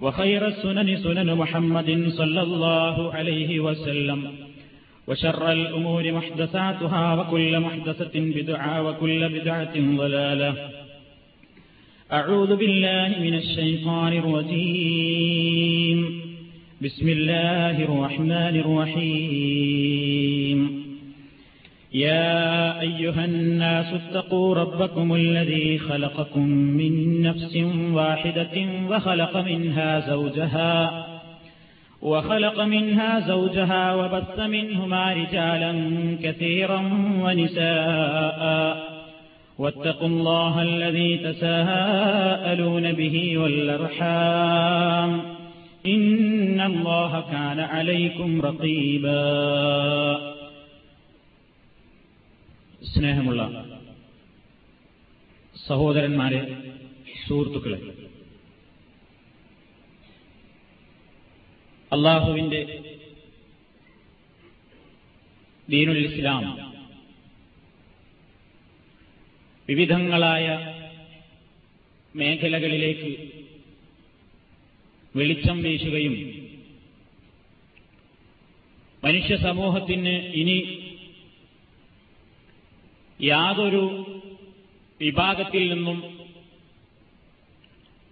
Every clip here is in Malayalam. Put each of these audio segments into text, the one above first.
وخير السنن سنن محمد صلى الله عليه وسلم. وشر الأمور محدثاتها وكل محدثة بدعة وكل بدعة ضلالة. أعوذ بالله من الشيطان الرجيم. بسم الله الرحمن الرحيم. يا أيها الناس اتقوا ربكم الذي خلقكم من نفس واحدة وخلق منها زوجها وخلق منها زوجها وبث منهما رجالا كثيرا ونساء واتقوا الله الذي تساءلون به والأرحام إن الله كان عليكم رقيبا സ്നേഹമുള്ള സഹോദരന്മാരെ സുഹൃത്തുക്കളെ അള്ളാഹുവിന്റെ ദീനുൽ ഇസ്ലാം വിവിധങ്ങളായ മേഖലകളിലേക്ക് വെളിച്ചം വീശുകയും മനുഷ്യ സമൂഹത്തിന് ഇനി യാതൊരു വിഭാഗത്തിൽ നിന്നും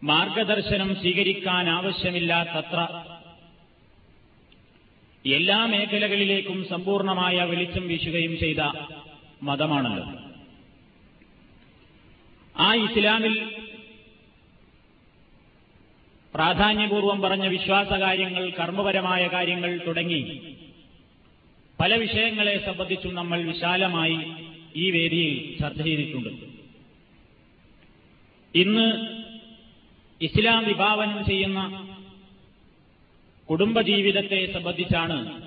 മാർഗദർശനം സ്വീകരിക്കാൻ ആവശ്യമില്ലാത്തത്ര എല്ലാ മേഖലകളിലേക്കും സമ്പൂർണമായ വെളിച്ചം വീശുകയും ചെയ്ത മതമാണല്ലോ. ആ ഇസ്ലാമിൽ പ്രാധാന്യപൂർവം പറഞ്ഞ വിശ്വാസകാര്യങ്ങൾ കർമ്മപരമായ കാര്യങ്ങൾ തുടങ്ങി പല വിഷയങ്ങളെ സംബന്ധിച്ചും നമ്മൾ വിശാലമായി ഈ വേദിയിൽ ചർച്ച ചെയ്തിട്ടുണ്ട് ഇന്ന് ഇസ്ലാം വിഭാവനം ചെയ്യുന്ന കുടുംബജീവിതത്തെ സംബന്ധിച്ചാണ്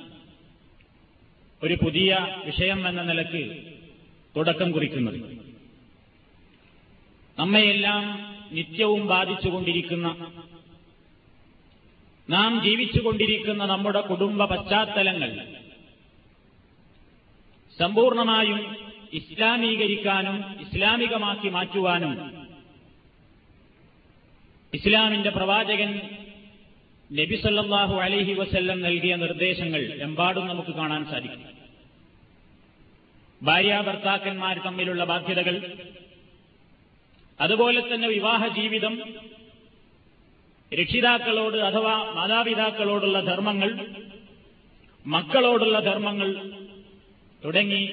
ഒരു പുതിയ വിഷയം എന്ന നിലയ്ക്ക് തുടക്കം കുറിക്കുന്നത്. നമ്മയെല്ലാം നിത്യവും ബാധിച്ചുകൊണ്ടിരിക്കുന്ന നാം ജീവിച്ചുകൊണ്ടിരിക്കുന്ന നമ്മുടെ കുടുംബ പശ്ചാത്തലങ്ങൾ സമ്പൂർണമായും ഇസ്ലാമീകരിക്കാനും ഇസ്ലാമികമാക്കി മാറ്റുവാനും ഇസ്ലാമിന്റെ പ്രവാചകൻ നബി സല്ലാഹു അലഹി വസല്ലം നൽകിയ നിർദ്ദേശങ്ങൾ എമ്പാടും നമുക്ക് കാണാൻ സാധിക്കും. ഭാര്യാഭർത്താക്കന്മാർ തമ്മിലുള്ള ബാധ്യതകൾ അതുപോലെ തന്നെ വിവാഹ ജീവിതം രക്ഷിതാക്കളോട് അഥവാ മാതാപിതാക്കളോടുള്ള ധർമ്മങ്ങൾ മക്കളോടുള്ള ധർമ്മങ്ങൾ തുടങ്ങി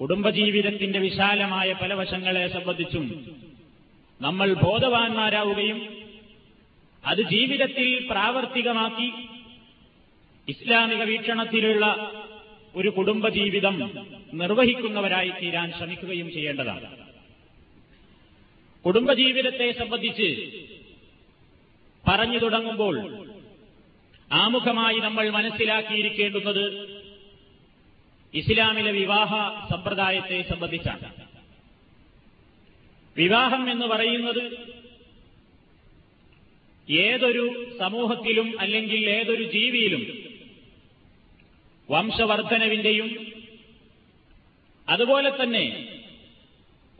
കുടുംബജീവിതത്തിന്റെ വിശാലമായ പല വശങ്ങളെ സംബന്ധിച്ചും നമ്മൾ ബോധവാന്മാരാവുകയും അത് ജീവിതത്തിൽ പ്രാവർത്തികമാക്കി ഇസ്ലാമിക വീക്ഷണത്തിലുള്ള ഒരു കുടുംബജീവിതം നിർവഹിക്കുന്നവരായി തീരാൻ ശ്രമിക്കുകയും ചെയ്യേണ്ടതാണ്. കുടുംബജീവിതത്തെ സംബന്ധിച്ച് പറഞ്ഞു തുടങ്ങുമ്പോൾ ആമുഖമായി നമ്മൾ മനസ്സിലാക്കിയിരിക്കേണ്ടുന്നത് ഇസ്ലാമിലെ വിവാഹ സമ്പ്രദായത്തെ സംബന്ധിച്ചാണ്. വിവാഹം എന്ന് പറയുന്നത് ഏതൊരു സമൂഹത്തിലും അല്ലെങ്കിൽ ഏതൊരു ജീവിയിലും വംശവർദ്ധനവിന്റെയും അതുപോലെ തന്നെ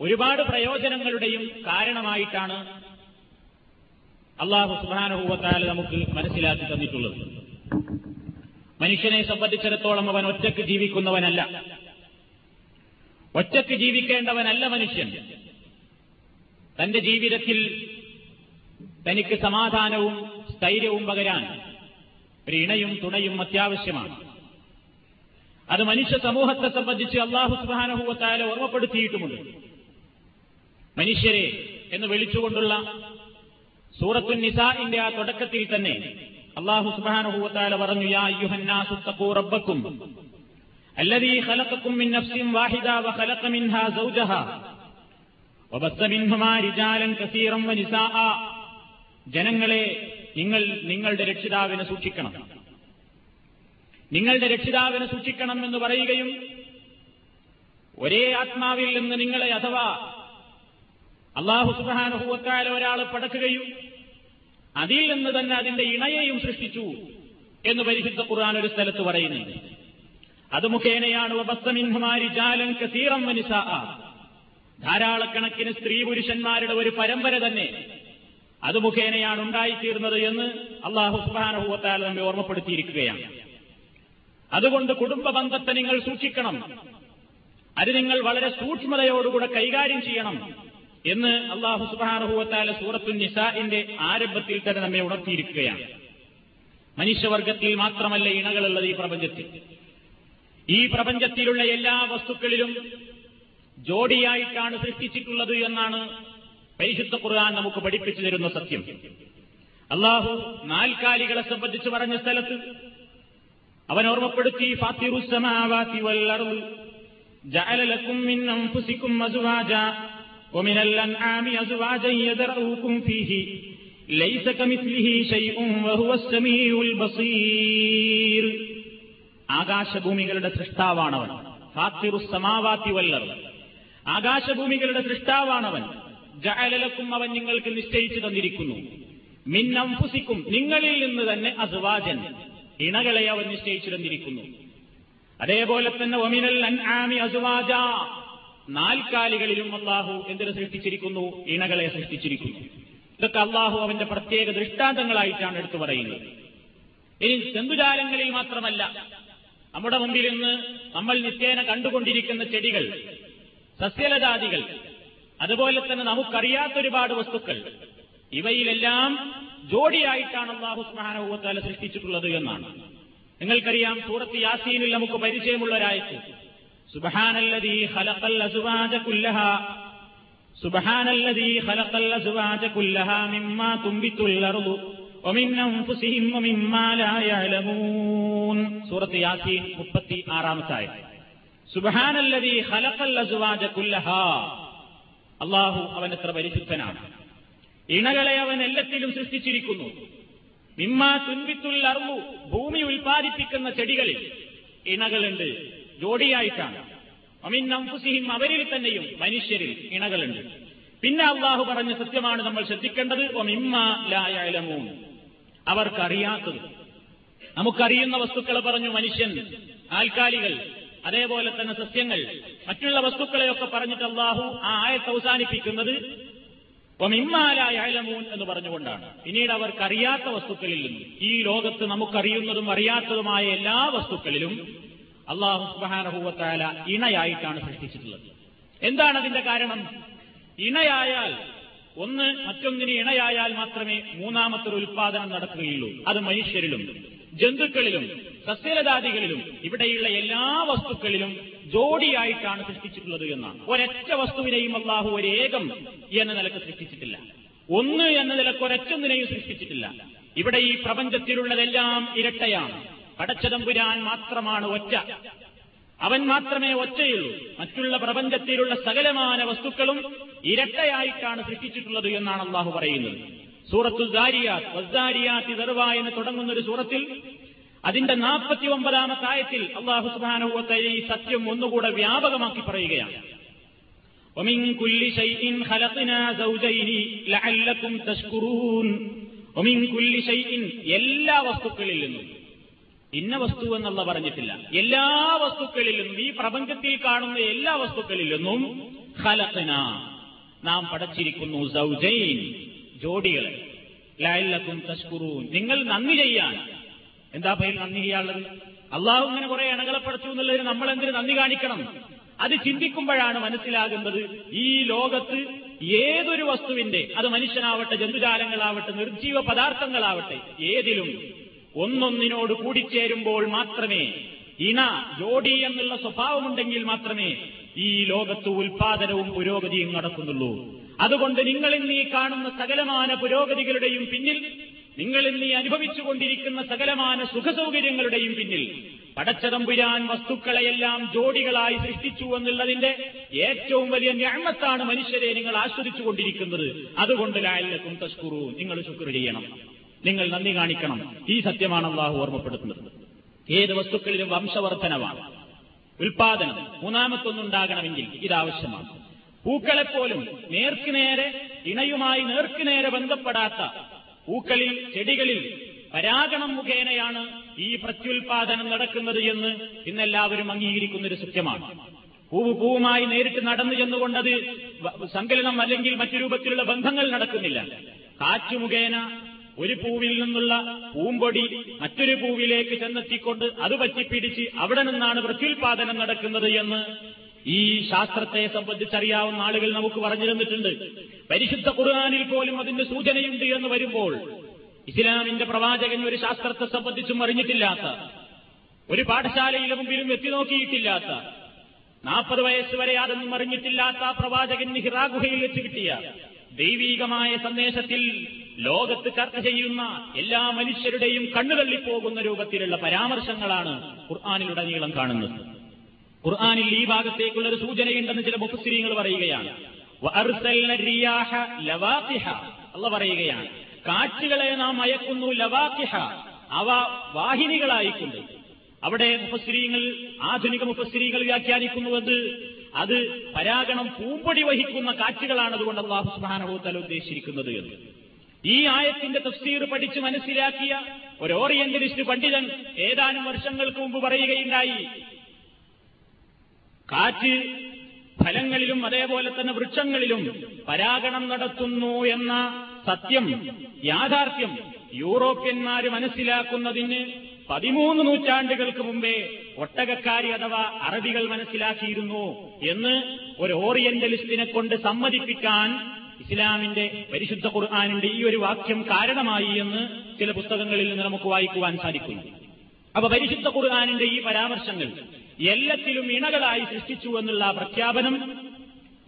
ഒരുപാട് പ്രയോജനങ്ങളുടെയും കാരണമായിട്ടാണ് അള്ളാഹു സുബാനുഭവത്താൽ നമുക്ക് മനസ്സിലാക്കി തന്നിട്ടുള്ളത്. മനുഷ്യനെ സംബന്ധിച്ചിടത്തോളം അവൻ ഒറ്റയ്ക്ക് ജീവിക്കുന്നവനല്ല. ഒറ്റയ്ക്ക് ജീവിക്കേണ്ടവനല്ല മനുഷ്യൻ. തന്റെ ജീവിതത്തിൽ തനിക്ക് സമാധാനവും സ്ഥൈര്യവും പകരാൻ ഒരു ഇണയും തുണയും അത്യാവശ്യമാണ്. അത് മനുഷ്യ സമൂഹത്തെ സംബന്ധിച്ച് അള്ളാഹു സുബാനഹുവത്തായ ഓർമ്മപ്പെടുത്തിയിട്ടുമുണ്ട്. മനുഷ്യരെ എന്ന് വിളിച്ചുകൊണ്ടുള്ള സൂറത്തുൻ നിസാഇന്റെ ആ തുടക്കത്തിൽ തന്നെ അള്ളാഹു സുബാനഹുവത്താല പറഞ്ഞു യാ യുഹന്നാസുത്തഖൂ റബ്ബക്കും الذي خلقكم من نفس واحدة وخلق منها زوجها وبث منهما رجالا كثيرا ونساء ജനങ്ങളെ നിങ്ങൾ നിങ്ങളുടെ രക്ഷിതാവിനെ സൂക്ഷിക്കണം നിങ്ങളുടെ രക്ഷിതാവിനെ സൂക്ഷിക്കണം എന്ന് പറയുകയും ഒരേ ആത്മാവിൽ നിന്ന് നിങ്ങളെ അഥവാ അള്ളാഹു സുബാനുഭവത്താൽ ഒരാൾ പടക്കുകയും അതിൽ നിന്ന് തന്നെ അതിന്റെ ഇണയെയും സൃഷ്ടിച്ചു എന്ന് പരിശുദ്ധ ഖുർആൻ ഒരു സ്ഥലത്ത് പറയുന്നുണ്ട്. അത് മുഖേനയാണ് ധാരാളക്കണക്കിന് സ്ത്രീ പുരുഷന്മാരുടെ ഒരു പരമ്പര തന്നെ അത് മുഖേനയാണ് ഉണ്ടായിത്തീർന്നത് എന്ന് അള്ളാഹു സുബാനുഭവത്താൽ നമ്മെ ഓർമ്മപ്പെടുത്തിയിരിക്കുകയാണ്. അതുകൊണ്ട് കുടുംബ ബന്ധത്തെ നിങ്ങൾ സൂക്ഷിക്കണം. അത് നിങ്ങൾ വളരെ സൂക്ഷ്മതയോടുകൂടെ കൈകാര്യം ചെയ്യണം. എന്ന് അള്ളാഹു സുബാനുഭവത്താല സൂറത്തു നിസാഇന്റെ ആരംഭത്തിൽ തന്നെ നമ്മെ ഉണർത്തിയിരിക്കുകയാണ്. മനുഷ്യവർഗത്തിൽ മാത്രമല്ല ഇണകളുള്ളത് ഈ പ്രപഞ്ചത്തിൽ. ഈ പ്രപഞ്ചത്തിലുള്ള എല്ലാ വസ്തുക്കളിലും ജോഡിയായിട്ടാണ് സൃഷ്ടിച്ചിട്ടുള്ളത് എന്നാണ് പരിശുദ്ധ ഖുർആൻ നമുക്ക് പഠിപ്പിച്ചു തരുന്ന സത്യം. അള്ളാഹു നാൽക്കാലികളെ സംബന്ധിച്ച് പറഞ്ഞ സ്ഥലത്ത് അവൻ ഓർമ്മപ്പെടുത്തി ഫാത്തിറുസമാവാത്തി വല്ലറു വൽ അർദ് ജഅല ലക്കും മിൻ അൻഫുസിക്കും ومن الأنعام أزواجا يذرؤكم فيه ليس كمثله شيء وهو السميع البصير ആകാശഭൂമികളുടെ സൃഷ്ടാവാണവൻ ഫാത്തിറു സമാവാത്തി വല്ലർ ആകാശഭൂമികളുടെ സൃഷ്ടാവാണവൻ ജഅലലക്കും അവൻ നിങ്ങൾക്ക് നിശ്ചയിച്ചു തന്നിരിക്കുന്നു മിന്നംഫുസിക്കും നിങ്ങളിൽ നിന്ന് തന്നെ അസുവാജൻ ഇണകളെ അവൻ നിശ്ചയിച്ചു തന്നിരിക്കുന്നു അതേപോലെ തന്നെ ഒമിനൽ അൻആമി അസുവാജ നാൽക്കാലികളിലും അള്ളാഹു എന്തിനു സൃഷ്ടിച്ചിരിക്കുന്നു? ഇണകളെ സൃഷ്ടിച്ചിരിക്കുന്നു. ഇതൊക്കെ അള്ളാഹു അവന്റെ പ്രത്യേക ദൃഷ്ടാന്തങ്ങളായിട്ടാണ് എടുത്തു പറയുന്നത്. ഇനി ജന്തുജാലങ്ങളിൽ മാത്രമല്ല നമ്മുടെ മുമ്പിൽ ഇന്ന് നമ്മൾ നിത്യേന കണ്ടുകൊണ്ടിരിക്കുന്ന ചെടികൾ സസ്യലതാദികൾ അതുപോലെ തന്നെ നമുക്കറിയാത്ത ഒരുപാട് വസ്തുക്കൾ ഇവയിലെല്ലാം ജോഡിയായിട്ടാണ് അള്ളാഹു സ്മഹാനഭൂത്താല സൃഷ്ടിച്ചിട്ടുള്ളത് എന്നാണ്. നിങ്ങൾക്കറിയാം സൂറത്ത് യാസീനിൽ നമുക്ക് പരിചയമുള്ള സുബഹാനല്ലദീ ഖലഖൽ അസ്വാജ കുല്ലഹ സുബഹാനല്ലദീ ഖലഖൽ അസ്വാജ കുല്ലഹ മിമ്മാ തുംബിത്തുൽ അർദു ومن أنفسهم ومما لا يعلمون سورة ياسين മുപ്പത്തി ആറാമത്തെ ആയ സുബഹാന الذي خلق الأزواج كلها അള്ളാഹു അവൻ എത്ര പരിശുദ്ധനാണ് ഇണകളെ അവൻ എല്ലാത്തിലും സൃഷ്ടിച്ചിരിക്കുന്നു മിമ്മാ തുൻപിത്തുൽ അർവു ഭൂമി ഉൽപ്പാദിപ്പിക്കുന്ന ചെടികളിൽ ഇണകളുണ്ട് ജോഡിയായിട്ടാണ്. അമിൻ അംഫുസിഹിം അവരിൽ തന്നെയും മനുഷ്യരിൽ ഇണകളുണ്ട്. പിന്നെ അള്ളാഹു പറഞ്ഞ സത്യമാണ് നമ്മൾ ശ്രദ്ധിക്കേണ്ടത് ഒമിമ്മ ലായാലമൂൻ അവർക്കറിയാത്തത്. നമുക്കറിയുന്ന വസ്തുക്കളെ പറഞ്ഞു മനുഷ്യൻ ആൽക്കാലികൾ അതേപോലെ തന്നെ സസ്യങ്ങൾ മറ്റുള്ള വസ്തുക്കളെയൊക്കെ പറഞ്ഞിട്ട് അള്ളാഹു ആ ആയത്ത് അവസാനിപ്പിക്കുന്നത് ഒമിമ്മാലായാലമൂൻ എന്ന് പറഞ്ഞുകൊണ്ടാണ്. പിന്നീട് അവർക്കറിയാത്ത വസ്തുക്കളിൽ നിന്നും ഈ ലോകത്ത് നമുക്കറിയുന്നതും അറിയാത്തതുമായ എല്ലാ വസ്തുക്കളിലും അള്ളാഹു സുബാനഹൂവത്തായ ഇണയായിട്ടാണ് സൃഷ്ടിച്ചിട്ടുള്ളത്. എന്താണ് അതിന്റെ കാരണം? ഇണയായാൽ ഒന്ന് മറ്റൊന്നിന് ഇണയായാൽ മാത്രമേ മൂന്നാമത്തൊരു ഉൽപാദനം നടക്കുകയുള്ളൂ. അത് മനുഷ്യരിലും ജന്തുക്കളിലും സസ്യലതാദികളിലും ഇവിടെയുള്ള എല്ലാ വസ്തുക്കളിലും ജോഡിയായിട്ടാണ് സൃഷ്ടിച്ചിട്ടുള്ളത് എന്നാണ്. ഒരൊറ്റ വസ്തുവിനെയും അള്ളാഹു ഒരേകം എന്ന നിലയ്ക്ക് സൃഷ്ടിച്ചിട്ടില്ല. ഒന്ന് എന്ന നിലയ്ക്ക് ഒരൊറ്റൊന്നിനെയും സൃഷ്ടിച്ചിട്ടില്ല. ഇവിടെ ഈ പ്രപഞ്ചത്തിലുള്ളതെല്ലാം ഇരട്ടയാണ്. പടച്ചതമ്പുരാൻ മാത്രമാണ് ഒറ്റ അവൻ മാത്രമേ ഒറ്റയുള്ളൂ മറ്റുള്ള പ്രപഞ്ചത്തിലുള്ള സകലമാന വസ്തുക്കളും ഇരട്ടയായിട്ടാണ് സൃഷ്ടിച്ചിട്ടുള്ളത് എന്നാണ് അള്ളാഹു പറയുന്നത് സൂറത്തു ദാരിയാത്ത് വസ്ദാരിയാത്ത് ദർവ എന്ന് തുടങ്ങുന്ന ഒരു സൂറത്തിൽ അതിന്റെ നാൽപ്പത്തി ഒമ്പതാമത്തെ ആയത്തിൽ അള്ളാഹു സുബാനുവത്തെ ഈ സത്യം ഒന്നുകൂടെ വ്യാപകമാക്കി പറയുകയാണ് ومن كل شيء خلقنا زوجين لعلكم تشكرون ومن كل شيء എല്ലാ വസ്തുക്കളിൽ നിന്നും ഇന്ന വസ്തു എന്നുള്ള പറഞ്ഞിട്ടില്ല. എല്ലാ വസ്തുക്കളിലും ഈ പ്രപഞ്ചത്തിൽ കാണുന്ന എല്ലാ വസ്തുക്കളിലൊന്നും ഖലഖന. നാം പടച്ചിരിക്കുന്നു സൗജൈൻ ജോഡികളെ. ലഅല്ലക്കും തസ്കുറൂൻ. നിങ്ങൾ നന്ദി ചെയ്യാൻ. എന്താ പേര് നന്ദി ചെയ്യാനുള്ളത്? അള്ളാഹു ഇങ്ങനെ കുറെ ഇണകളെ പടച്ചു എന്നുള്ളതിന് നമ്മൾ എന്തിനു നന്ദി കാണിക്കണം? അത് ചിന്തിക്കുമ്പോഴാണ് മനസ്സിലാകുന്നത് ഈ ലോകത്ത് ഏതൊരു വസ്തുവിന്റെ അത് മനുഷ്യനാവട്ടെ ജന്തുജാലങ്ങളാവട്ടെ നിർജീവ പദാർത്ഥങ്ങളാവട്ടെ ഏതിലും ഒന്നൊന്നിനോട് കൂടിച്ചേരുമ്പോൾ മാത്രമേ ഇണ ജോഡി എന്നുള്ള സ്വഭാവമുണ്ടെങ്കിൽ മാത്രമേ ഈ ലോകത്ത് ഉൽപാദനവും പുരോഗതിയും നടക്കുന്നുള്ളൂ. അതുകൊണ്ട് നിങ്ങൾ ഇന്നീ കാണുന്ന സകലമാന പുരോഗതികളുടെയും പിന്നിൽ നിങ്ങൾ ഇന്നീ അനുഭവിച്ചുകൊണ്ടിരിക്കുന്ന സകലമാന സുഖസൗകര്യങ്ങളുടെയും പിന്നിൽ പടച്ചതമ്പുരാൻ വസ്തുക്കളെയെല്ലാം ജോഡികളായി സൃഷ്ടിച്ചു എന്നുള്ളതിന്റെ ഏറ്റവും വലിയ ഞാമത്താണ് മനുഷ്യരെ നിങ്ങൾ ആസ്വദിച്ചുകൊണ്ടിരിക്കുന്നത് അതുകൊണ്ട് ലായല്ലക്കും തസ്കുറു നിങ്ങൾ ശുക്ർ ചെയ്യണം. നിങ്ങൾ നന്ദി കാണിക്കണം. ഈ സത്യമാണ് അള്ളാഹു ഓർമ്മപ്പെടുത്തുന്നത്. ഏത് വസ്തുക്കളിലും വംശവർദ്ധനമാണ് ഉൽപാദനം മൂന്നാമത്തൊന്നുണ്ടാകണമെങ്കിൽ ഇതാവശ്യമാണ്. പൂക്കളെപ്പോലും നേർക്കുനേരെ ഇണയുമായി നേർക്കുനേരെ ബന്ധപ്പെടാത്ത പൂക്കളിൽ ചെടികളിൽ പരാഗണം മുഖേനയാണ് ഈ പ്രത്യുൽപാദനം നടക്കുന്നത് എന്ന് ഇന്നെല്ലാവരും അംഗീകരിക്കുന്ന ഒരു സത്യമാണ്. പൂവ് പൂവുമായി നേരിട്ട് നടന്നു ചെന്നുകൊണ്ടത് സങ്കലനം അല്ലെങ്കിൽ മറ്റു രൂപത്തിലുള്ള ബന്ധങ്ങൾ നടക്കുന്നില്ല. കാറ്റു മുഖേന ഒരു പൂവിൽ നിന്നുള്ള പൂമ്പൊടി മറ്റൊരു പൂവിലേക്ക് ചെന്നെത്തിക്കൊണ്ട് അത് പറ്റിപ്പിടിച്ച് അവിടെ നിന്നാണ് പ്രത്യുൽപാദനം നടക്കുന്നത് എന്ന് ഈ ശാസ്ത്രത്തെ സംബന്ധിച്ചറിയാവുന്ന ആളുകൾ നമുക്ക് പറഞ്ഞു തന്നിട്ടുണ്ട് പരിശുദ്ധ ഖുർആാനിൽ പോലും അതിന്റെ സൂചനയുണ്ട് എന്ന് വരുമ്പോൾ ഇസ്ലാമിന്റെ പ്രവാചകൻ ഒരു ശാസ്ത്രത്തെ സംബന്ധിച്ചും അറിഞ്ഞിട്ടില്ലാത്ത ഒരു പാഠശാലയിലെ മുമ്പിലും എത്തി നോക്കിയിട്ടില്ലാത്ത നാൽപ്പത് വയസ്സ് വരെ അതൊന്നും അറിഞ്ഞിട്ടില്ലാത്ത പ്രവാചകൻ ഹിറാഗുഹയിൽ വെച്ച് കിട്ടിയ ദൈവീകമായ സന്ദേശത്തിൽ ലോകത്ത് ചർച്ച ചെയ്യുന്ന എല്ലാ മനുഷ്യരുടെയും കണ്ണുതള്ളിപ്പോകുന്ന രൂപത്തിലുള്ള പരാമർശങ്ങളാണ് ഖുർആാനിലുടനീളം കാണുന്നത്. ഖുർആാനിൽ ഈ ഭാഗത്തേക്കുള്ള ഒരു സൂചനയുണ്ടെന്ന് ചില മുഫസ്സിരിങ്ങൾ പറയുകയാണ്. അല്ല പറയുകയാണ് കാറ്റുകളെ നാം അയക്കുന്നു ലവാക്കിഹ അവ വാഹിനികളായിക്കൊണ്ട്. അവിടെ മുഫസ്സിരിങ്ങൾ ആധുനിക മുഫസ്സിരികൾ വ്യാഖ്യാനിക്കുന്നുവെന്ന് അത് പരാഗണം പൂമ്പൊടി വഹിക്കുന്ന കാറ്റുകളാണ് അതുകൊണ്ട് അള്ളാഹു സുബാനഹൂത്തല ഉദ്ദേശിച്ചിരിക്കുന്നത് എന്ന്. ഈ ആയത്തിന്റെ തഫ്സീർ പഠിച്ച് മനസ്സിലാക്കിയ ഒരു ഓറിയന്റലിസ്റ്റ് പണ്ഡിതൻ ഏതാനും വർഷങ്ങൾക്ക് മുമ്പ് പറയുകയുണ്ടായി കാറ്റ് ഫലങ്ങളിലും അതേപോലെ തന്നെ വൃക്ഷങ്ങളിലും പരാഗണം നടത്തുന്നു എന്ന സത്യം യാഥാർത്ഥ്യം യൂറോപ്യന്മാര് മനസ്സിലാക്കുന്നതിന് പതിമൂന്ന് നൂറ്റാണ്ടുകൾക്ക് മുമ്പേ ഒട്ടകക്കാരി അഥവാ അറബികൾ മനസ്സിലാക്കിയിരുന്നു എന്ന് ഒരു ഓറിയന്റലിസ്റ്റിനെ കൊണ്ട് സമ്മതിപ്പിക്കാൻ ഇസ്ലാമിന്റെ പരിശുദ്ധ ഖുർആാനിന്റെ ഈ ഒരു വാക്യം കാരണമായി എന്ന് ചില പുസ്തകങ്ങളിൽ നിന്ന് നമുക്ക് വായിക്കുവാൻ സാധിക്കുന്നു. അപ്പൊ പരിശുദ്ധ ഖുർആാനിന്റെ ഈ പരാമർശങ്ങൾ എല്ലാത്തിലും ഇണകളായി സൃഷ്ടിച്ചു എന്നുള്ള പ്രഖ്യാപനം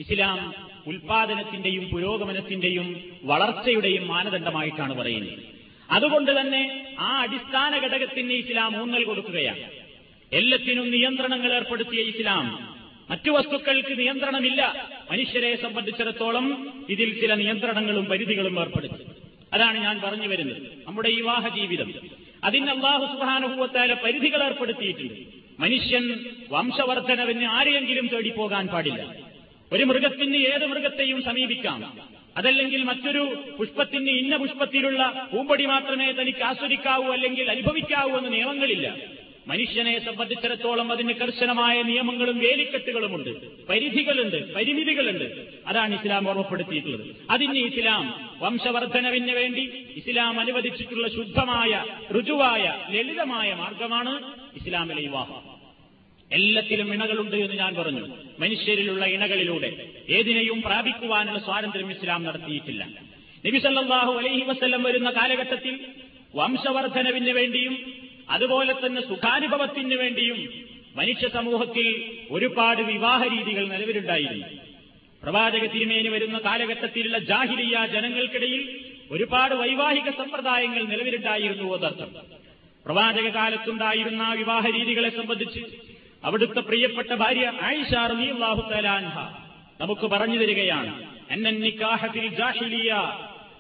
ഇസ്ലാം ഉൽപാദനത്തിന്റെയും പുരോഗമനത്തിന്റെയും വളർച്ചയുടെയും മാനദണ്ഡമായിട്ടാണ് പറയുന്നത്. അതുകൊണ്ട് തന്നെ ആ അടിസ്ഥാന ഘടകത്തിന് ഇസ്ലാം ഊന്നൽ കൊടുക്കുകയാണ്. എല്ലാത്തിനും നിയന്ത്രണങ്ങൾ ഏർപ്പെടുത്തിയ ഇസ്ലാം. മറ്റു വസ്തുക്കൾക്ക് നിയന്ത്രണമില്ല. മനുഷ്യരെ സംബന്ധിച്ചിടത്തോളം ഇതിൽ ചില നിയന്ത്രണങ്ങളും പരിധികളും ഏർപ്പെടുത്തി. അതാണ് ഞാൻ പറഞ്ഞു വരുന്നത്. നമ്മുടെ വിവാഹ ജീവിതം. അതിന് അള്ളാഹു സുഹാനുഭവത്തായ പരിധികൾ ഏർപ്പെടുത്തിയിട്ടുണ്ട്. മനുഷ്യൻ വംശവർദ്ധനവിന് ആരെയെങ്കിലും തേടിപ്പോകാൻ പാടില്ല. ഒരു മൃഗത്തിന് ഏത് മൃഗത്തെയും സമീപിക്കാം. അതല്ലെങ്കിൽ മറ്റൊരു പുഷ്പത്തിന് ഇന്ന പുഷ്പത്തിലുള്ള പൂമ്പടി മാത്രമേ തനിക്ക് ആസ്വദിക്കാവൂ അല്ലെങ്കിൽ അനുഭവിക്കാവൂ എന്ന നിയമങ്ങളില്ല. മനുഷ്യനെ സംബന്ധിച്ചിടത്തോളം അതിന് കർശനമായ നിയമങ്ങളും വേലിക്കെട്ടുകളുമുണ്ട്. പരിധികളുണ്ട് പരിമിതികളുണ്ട്. അതാണ് ഇസ്ലാം ഓർമ്മപ്പെടുത്തിയിട്ടുള്ളത്. അതിന് ഇസ്ലാം വംശവർദ്ധനവിന് വേണ്ടി ഇസ്ലാം അനുവദിച്ചിട്ടുള്ള ശുദ്ധമായ ഋജുവായ ലളിതമായ മാർഗമാണ് ഇസ്ലാമിലെ വിവാഹം. എല്ലാത്തിലും ഇണകളുണ്ട് എന്ന് ഞാൻ പറഞ്ഞു. മനുഷ്യരിലുള്ള ഇണകളിലൂടെ ഏതിനെയും പ്രാപിക്കുവാനുള്ള സ്വാതന്ത്ര്യം ഇസ്ലാം നടത്തിയിട്ടില്ല. നബിസല്ലാഹു അലൈഹി വസ്ല്ലം വരുന്ന കാലഘട്ടത്തിൽ വംശവർദ്ധനവിന് വേണ്ടിയും അതുപോലെ തന്നെ സുഖാനുഭവത്തിന് വേണ്ടിയും മനുഷ്യ സമൂഹത്തിൽ ഒരുപാട് വിവാഹ രീതികൾ നിലവിലുണ്ടായിരുന്നു. പ്രവാചക തിരുമേനി വരുന്ന കാലഘട്ടത്തിലുള്ള ജാഹിലിയ ജനങ്ങൾക്കിടയിൽ ഒരുപാട് വൈവാഹിക സമ്പ്രദായങ്ങൾ നിലവിലുണ്ടായിരുന്നു അതർത്ഥം പ്രവാചക കാലത്തുണ്ടായിരുന്ന വിവാഹ രീതികളെ സംബന്ധിച്ച് അവിടുത്തെ പ്രിയപ്പെട്ട ഭാര്യ ആയിഷ റളിയല്ലാഹു തലാൻഹ നമുക്ക് പറഞ്ഞു തരികയാണ്. അന്നന്നിക്കാഹത്തിൽ ജാഹിലിയ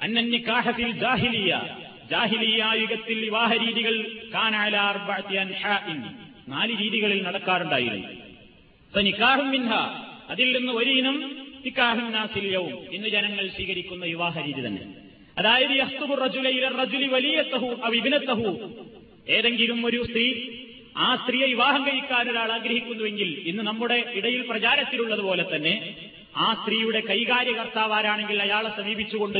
അന്നന്നിക്കാഹത്തിൽ ജാഹിലിയ ജാഹിലിയ യുഗത്തിൽ വിവാഹ രീതികൾ നാല് രീതികളിൽ നടക്കാറുണ്ടായിരുന്നു. നിക്കാഹും മിൻഹ അതിൽ നിന്ന് ഒരു ഇനം നിക്കാഹും നാസില്യവും ഇന്ന് ജനങ്ങൾ സ്വീകരിക്കുന്ന വിവാഹ രീതി തന്നെ. അതായത് വലിയ ഏതെങ്കിലും ഒരു സ്ത്രീ ആ സ്ത്രീയെ വിവാഹം കഴിക്കാൻ ഒരാൾ ആഗ്രഹിക്കുന്നുവെങ്കിൽ ഇന്ന് നമ്മുടെ ഇടയിൽ പ്രചാരത്തിലുള്ളതുപോലെ തന്നെ ആ സ്ത്രീയുടെ കൈകാര്യകർത്താവ് ആരാണെങ്കിൽ അയാളെ സമീപിച്ചുകൊണ്ട്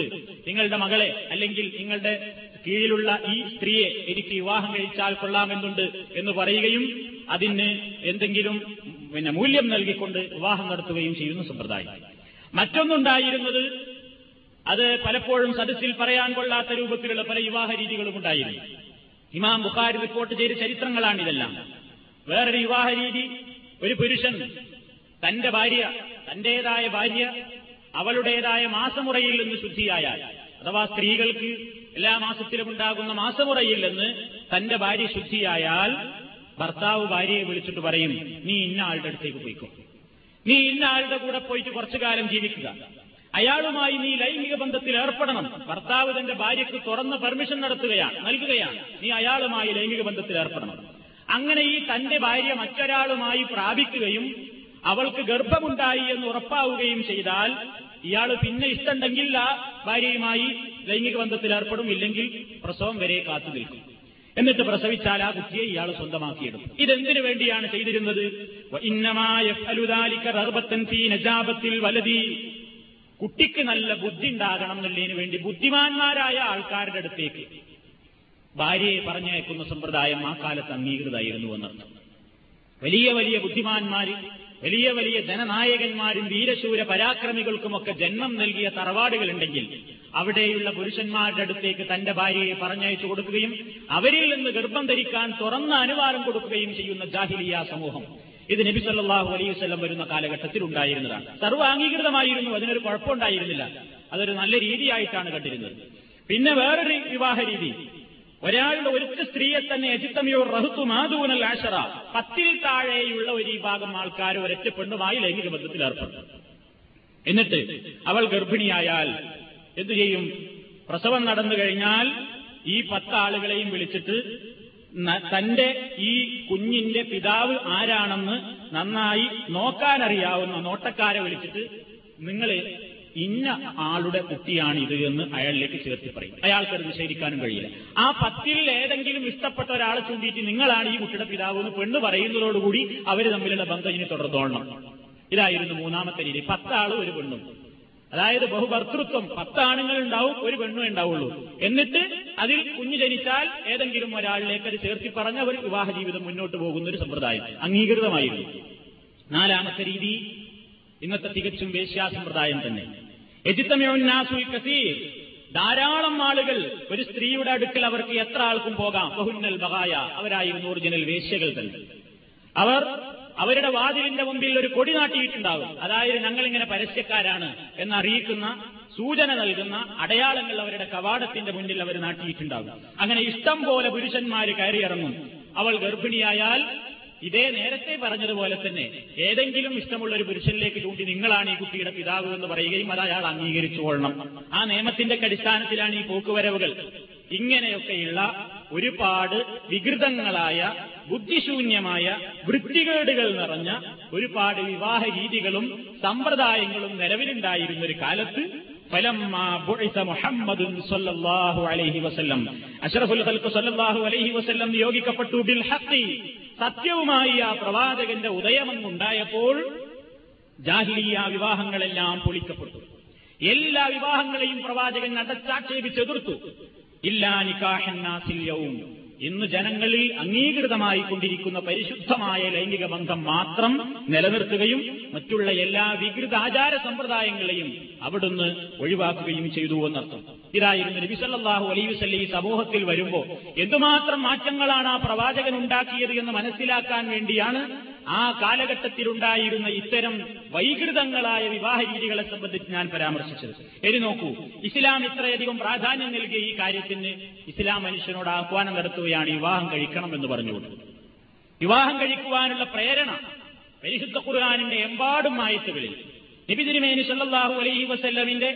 നിങ്ങളുടെ മകളെ അല്ലെങ്കിൽ നിങ്ങളുടെ കീഴിലുള്ള ഈ സ്ത്രീയെ എനിക്ക് വിവാഹം കഴിച്ചാൽ കൊള്ളാമെന്നുണ്ട് എന്ന് പറയുകയും അതിന് എന്തെങ്കിലും പിന്നെ മൂല്യം നൽകിക്കൊണ്ട് വിവാഹം നടത്തുകയും ചെയ്യുന്ന സമ്പ്രദായം. മറ്റൊന്നുണ്ടായിരുന്നത് അത് പലപ്പോഴും സദസ്സിൽ പറയാൻ കൊള്ളാത്ത രൂപത്തിലുള്ള പല വിവാഹ രീതികളും ഉണ്ടായിരുന്നു. ഇമാം ബുഖാരി റിപ്പോർട്ട് ചെയ്ത ചരിത്രങ്ങളാണ് ഇതെല്ലാം. വേറൊരു വിവാഹ രീതി ഒരു പുരുഷൻ തന്റെ ഭാര്യ തന്റേതായ ഭാര്യ അവളുടേതായ മാസമുറയിൽ നിന്ന് ശുദ്ധിയായാൽ അഥവാ സ്ത്രീകൾക്ക് എല്ലാ മാസത്തിലും ഉണ്ടാകുന്ന മാസമുറയിൽ നിന്ന് തന്റെ ഭാര്യ ശുദ്ധിയായാൽ ഭർത്താവ് ഭാര്യയെ വിളിച്ചിട്ട് പറയും നീ ഇന്ന ആളുടെ അടുത്തേക്ക് പോയിക്കോ. നീ ഇന്ന ആളുടെ കൂടെ പോയിട്ട് കുറച്ചു കാലം ജീവിക്കുക. അയാളുമായി നീ ലൈംഗിക ബന്ധത്തിൽ ഏർപ്പെടണം. ഭർത്താവ് തന്റെ ഭാര്യയ്ക്ക് തുറന്ന് പെർമിഷൻ നടത്തുകയാണ് നൽകുകയാണ്. നീ അയാളുമായി ലൈംഗിക ബന്ധത്തിൽ ഏർപ്പെടണം. അങ്ങനെ ഈ തന്റെ ഭാര്യ മറ്റൊരാളുമായി പ്രാപിക്കുകയും അവൾക്ക് ഗർഭമുണ്ടായി എന്ന് ഉറപ്പാവുകയും ചെയ്താൽ ഇയാൾ പിന്നെ ഇഷ്ടമുണ്ടെങ്കിൽ ആ ഭാര്യയുമായി ലൈംഗിക ബന്ധത്തിൽ ഏർപ്പെടും ഇല്ലെങ്കിൽ പ്രസവം വരെ കാത്തു നിൽക്കും. എന്നിട്ട് പ്രസവിച്ചാൽ ആ കുട്ടിയെ ഇയാൾ സ്വന്തമാക്കിയിടും ഇതെന്തിനു വേണ്ടിയാണ് ചെയ്തിരുന്നത്? കുട്ടിക്ക് നല്ല ബുദ്ധി ഉണ്ടാകണം എന്നുള്ളതിന് വേണ്ടി ബുദ്ധിമാന്മാരായ ആൾക്കാരുടെ അടുത്തേക്ക് ഭാര്യയെ പറഞ്ഞയക്കുന്ന സമ്പ്രദായം ആ കാലത്ത് അംഗീകൃതമായിരുന്നു എന്നർത്ഥം. വലിയ വലിയ ബുദ്ധിമാന്മാർ വലിയ വലിയ ജനനായകന്മാരും വീരശൂര പരാക്രമികൾക്കുമൊക്കെ ജന്മം നൽകിയ തറവാടുകളുണ്ടെങ്കിൽ അവിടെയുള്ള പുരുഷന്മാരുടെ അടുത്തേക്ക് തന്റെ ഭാര്യയെ പറഞ്ഞയച്ചു കൊടുക്കുകയും അവരിൽ നിന്ന് ഗർഭം ധരിക്കാൻ തുറന്ന അനുവാദം കൊടുക്കുകയും ചെയ്യുന്ന ജാഹിലിയ സമൂഹം ഇത് നബി സല്ലാഹു അലൈഹി വസ്ലം വരുന്ന കാലഘട്ടത്തിൽ ഉണ്ടായിരുന്നതാണ്. സർവ അംഗീകൃതമായിരുന്നു അതിനൊരു കുഴപ്പമുണ്ടായിരുന്നില്ല. അതൊരു നല്ല രീതിയായിട്ടാണ് കണ്ടിരുന്നത്. പിന്നെ വേറൊരു വിവാഹ രീതി. ഒരാളുടെ ഒരുത്ത സ്ത്രീയെ തന്നെ എജിത്തമിയോ റഹുത്തു മാധൂനൽ ആശറ പത്തിൽ താഴെയുള്ള ഒരു വിഭാഗം ആൾക്കാർ ഒരൊറ്റ പെണ്ണുമായി ലൈംഗിക ബന്ധത്തിൽ ഏർപ്പെടും എന്നിട്ട് അവൾ ഗർഭിണിയായാൽ എന്തു ചെയ്യും? പ്രസവം നടന്നു കഴിഞ്ഞാൽ ഈ പത്താളുകളെയും വിളിച്ചിട്ട് തന്റെ ഈ കുഞ്ഞിന്റെ പിതാവ് ആരാണെന്ന് നന്നായി നോക്കാനറിയാവുന്ന നോട്ടക്കാരെ വിളിച്ചിട്ട് നിങ്ങൾ ഇന്ന ആളുടെ കുട്ടിയാണ് ഇത് എന്ന് അയാളിലേക്ക് ചേർത്തി പറയും. അയാൾക്കത് നിഷേധിക്കാനും കഴിയില്ല. ആ പത്തിൽ ഏതെങ്കിലും ഇഷ്ടപ്പെട്ട ഒരാളെ ചൂണ്ടിയിട്ട് നിങ്ങളാണ് ഈ കുട്ടിയുടെ പിതാവ് എന്ന് പെണ്ണ് പറയുന്നതോടുകൂടി അവർ തമ്മിലുള്ള ബന്ധം ഇനി തുടർന്നോളണം. ഇതായിരുന്നു മൂന്നാമത്തെ രീതി. പത്താളും ഒരു പെണ്ണും. അതായത് ബഹുഭർത്തൃത്വം. പത്താണുങ്ങൾ ഉണ്ടാവും ഒരു പെണ്ണും ഉണ്ടാവുള്ളൂ. എന്നിട്ട് അതിൽ കുഞ്ഞു ജനിച്ചാൽ ഏതെങ്കിലും ഒരാളിലേക്ക് അത് ചേർത്തി പറഞ്ഞ ഒരു വിവാഹ ജീവിതം മുന്നോട്ട് പോകുന്ന ഒരു സമ്പ്രദായം. അംഗീകൃതമായിരുന്നു. നാലാമത്തെ രീതി ഇന്നത്തെ തികച്ചും വേശ്യാസമ്പ്രദായം തന്നെ. കസീർ. ധാരാളം ആളുകൾ ഒരു സ്ത്രീയുടെ അടുക്കൽ അവർക്ക് എത്ര ആൾക്കും പോകാം. ബഹുന്നൽ ബഹായ. അവരായിരുന്നു ഒറിജിനൽ വേശ്യകൾ തന്നെ. അവർ അവരുടെ വാതിലിന്റെ മുമ്പിൽ ഒരു കൊടി നാട്ടിയിട്ടുണ്ടാകും. അതായത് ഞങ്ങളിങ്ങനെ പരസ്യക്കാരാണ് എന്നറിയിക്കുന്ന സൂചന നൽകുന്ന അടയാളങ്ങൾ അവരുടെ കവാടത്തിന്റെ മുന്നിൽ അവർ നാട്ടിയിട്ടുണ്ടാകും. അങ്ങനെ ഇഷ്ടം പോലെ പുരുഷന്മാർ കയറിയിറങ്ങും. അവൾ ഗർഭിണിയായാൽ ഇതേ നേരത്തെ പറഞ്ഞതുപോലെ തന്നെ ഏതെങ്കിലും ഇഷ്ടമുള്ള ഒരു പുരുഷനിലേക്ക് ചൂണ്ടി നിങ്ങളാണ് ഈ കുട്ടിയുടെ പിതാവ് എന്ന് പറയുകയും അത് അയാൾ അംഗീകരിച്ചു കൊള്ളണം. ആ നിയമത്തിന്റെ അടിസ്ഥാനത്തിലാണ് ഈ പോക്കുവരവുകൾ. ഇങ്ങനെയൊക്കെയുള്ള ഒരുപാട് വികൃതങ്ങളായ ബുദ്ധിശൂന്യമായ വൃത്തികേടുകൾ നിറഞ്ഞ ഒരുപാട് വിവാഹ രീതികളും സമ്പ്രദായങ്ങളും നിലവിലുണ്ടായിരുന്ന ഒരു കാലത്ത് നിയോഗിക്കപ്പെട്ടു ബിൽ സത്യവുമായി ആ പ്രവാചകന്റെ ഉദയമങ്ങുണ്ടായപ്പോൾ ജാഹിലിയ വിവാഹങ്ങളെല്ലാം പൊളിക്കപ്പെട്ടു. എല്ലാ വിവാഹങ്ങളെയും പ്രവാചകൻ അടച്ചാക്ഷേപിച്ചെതിർത്തു. ഇല്ലാ നിക്കാഹന്നാസില്യവും ഇന്ന് ജനങ്ങളിൽ അംഗീകൃതമായി കൊണ്ടിരിക്കുന്ന പരിശുദ്ധമായ ലൈംഗിക ബന്ധം മാത്രം നിലനിർത്തുകയും മറ്റുള്ള എല്ലാ വികൃത ആചാര സമ്പ്രദായങ്ങളെയും അവിടുന്ന് ഒഴിവാക്കുകയും ചെയ്തു എന്നർത്ഥം. ഇതായിരുന്നു നബിസല്ലാഹു അലൈവിസല്ലി സമൂഹത്തിൽ വരുമ്പോൾ എന്തുമാത്രം മാറ്റങ്ങളാണ് ആ പ്രവാചകൻ ഉണ്ടാക്കിയത് എന്ന് മനസ്സിലാക്കാൻ വേണ്ടിയാണ് ആ കാലഘട്ടത്തിലുണ്ടായിരുന്ന ഇത്തരം വൈകൃതങ്ങളായ വിവാഹ രീതികളെ സംബന്ധിച്ച് ഞാൻ പരാമർശിച്ചത്. എരി നോക്കൂ ഇസ്ലാം ഇത്രയധികം പ്രാധാന്യം നൽകിയ ഈ കാര്യത്തിന് ഇസ്ലാം മനുഷ്യനോട് ആഹ്വാനം നടത്തുകയാണ് വിവാഹം കഴിക്കണം എന്ന് പറഞ്ഞുകൊണ്ട്. വിവാഹം കഴിക്കുവാനുള്ള പ്രേരണ പരിശുദ്ധ ഖുർആാനിന്റെ എമ്പാടും ആയത്തുകളിൽ നബി തിരുമേനി സല്ലാഹു അലൈഹി വസല്ലമിന്റെ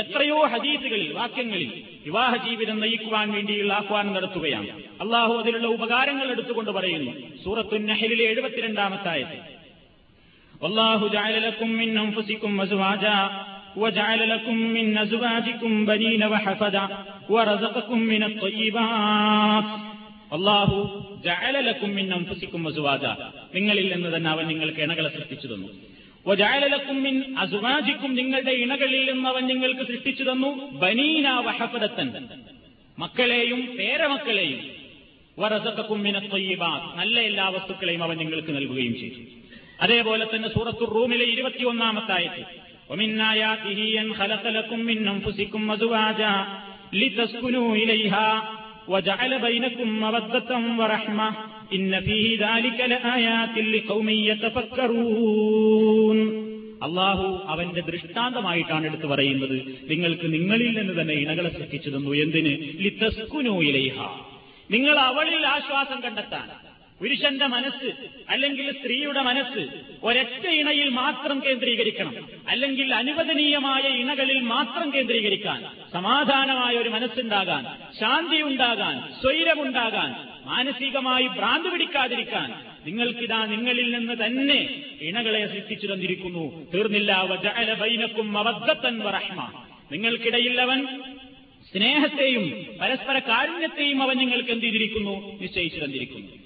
എത്രയോ ഹദീസുകളിൽ വാക്യങ്ങളിൽ വിവാഹ ജീവിതം നയിക്കുവാൻ വേണ്ടിയുള്ള ആഹ്വാനം നടത്തുകയാണ് അള്ളാഹു അതിലുള്ള ഉപകാരങ്ങൾ എടുത്തുകൊണ്ട് പറയുന്നു സൂറത്തു നഹലിലെ എഴുപത്തിരണ്ടാമത്തെ ആയത്തിൽ والله جعل لكم من أنفسكم أزواجا وجعل لكم من أزواجكم بنين وحفدا ورزقكم من الطيبات അള്ളാഹു ജഅലലക്കും മിൻ അൻഫുസിക്കും അസുവാജ നിങ്ങളിൽ നിന്ന് തന്നെ അവൻ നിങ്ങൾക്ക് ഇണകളെ സൃഷ്ടിച്ചു തന്നു വജാലലക്കും മിൻ അസുവാജിക്കും നിങ്ങളുടെ ഇണകളിൽ നിന്ന് അവൻ നിങ്ങൾക്ക് സൃഷ്ടിച്ചു തന്നു ബനീന വഹഫദത്തൻ മക്കളെയും പേരമക്കളെയും വറസക്കും മിനത്തൊയ്യബാത്ത് നല്ല എല്ലാ വസ്തുക്കളെയും അവൻ നിങ്ങൾക്ക് നൽകുകയും ചെയ്തു അതേപോലെ തന്നെ സൂറത്തു റൂമിലെ ഇരുപത്തിയൊന്നാമത്തെ ആയത്തിൽ ومن آياته أن خلق لكم من أنفسكم أزواجا لتسكنوا إليها وجعل بينكم مودة ورحمة إن فيه ذلك لآيات لقوم يتفكرون അള്ളാഹു അവന്റെ ദൃഷ്ടാന്തമായിട്ടാണ് എടുത്തു പറയുന്നത് നിങ്ങൾക്ക് നിങ്ങളിൽ നിന്ന് തന്നെ ഇണകളെ സൃഷ്ടിച്ചു തന്നു എന്തിന് ലിത്തസ്കുനൂയിലേഹ നിങ്ങൾ അവളിൽ ആശ്വാസം കണ്ടെത്താൻ പുരുഷന്റെ മനസ്സ് അല്ലെങ്കിൽ സ്ത്രീയുടെ മനസ്സ് ഒരൊറ്റ ഇണയിൽ മാത്രം കേന്ദ്രീകരിക്കണം. അല്ലെങ്കിൽ അനുവദനീയമായ ഇണകളിൽ മാത്രം കേന്ദ്രീകരിക്കാൻ സമാധാനമായ ഒരു മനസ്സുണ്ടാകാൻ ശാന്തി ഉണ്ടാകാൻ സ്വൈരമുണ്ടാകാൻ മാനസികമായി ഭ്രാന്ത് പിടിക്കാതിരിക്കാൻ നിങ്ങൾക്കിതാ നിങ്ങളിൽ നിന്ന് തന്നെ ഇണകളെ സൃഷ്ടിച്ചു തന്നിരിക്കുന്നു. തീർന്നില്ല. ബൈനക്കും മവദ്ദത്തൻ വറഹ്മ. നിങ്ങൾക്കിടയിൽ അവൻ സ്നേഹത്തെയും പരസ്പര കാരുണ്യത്തെയും അവൻ നിങ്ങൾക്ക് എന്ത് ചെയ്തിരിക്കുന്നു? നിശ്ചയിച്ചു തന്നിരിക്കുന്നു.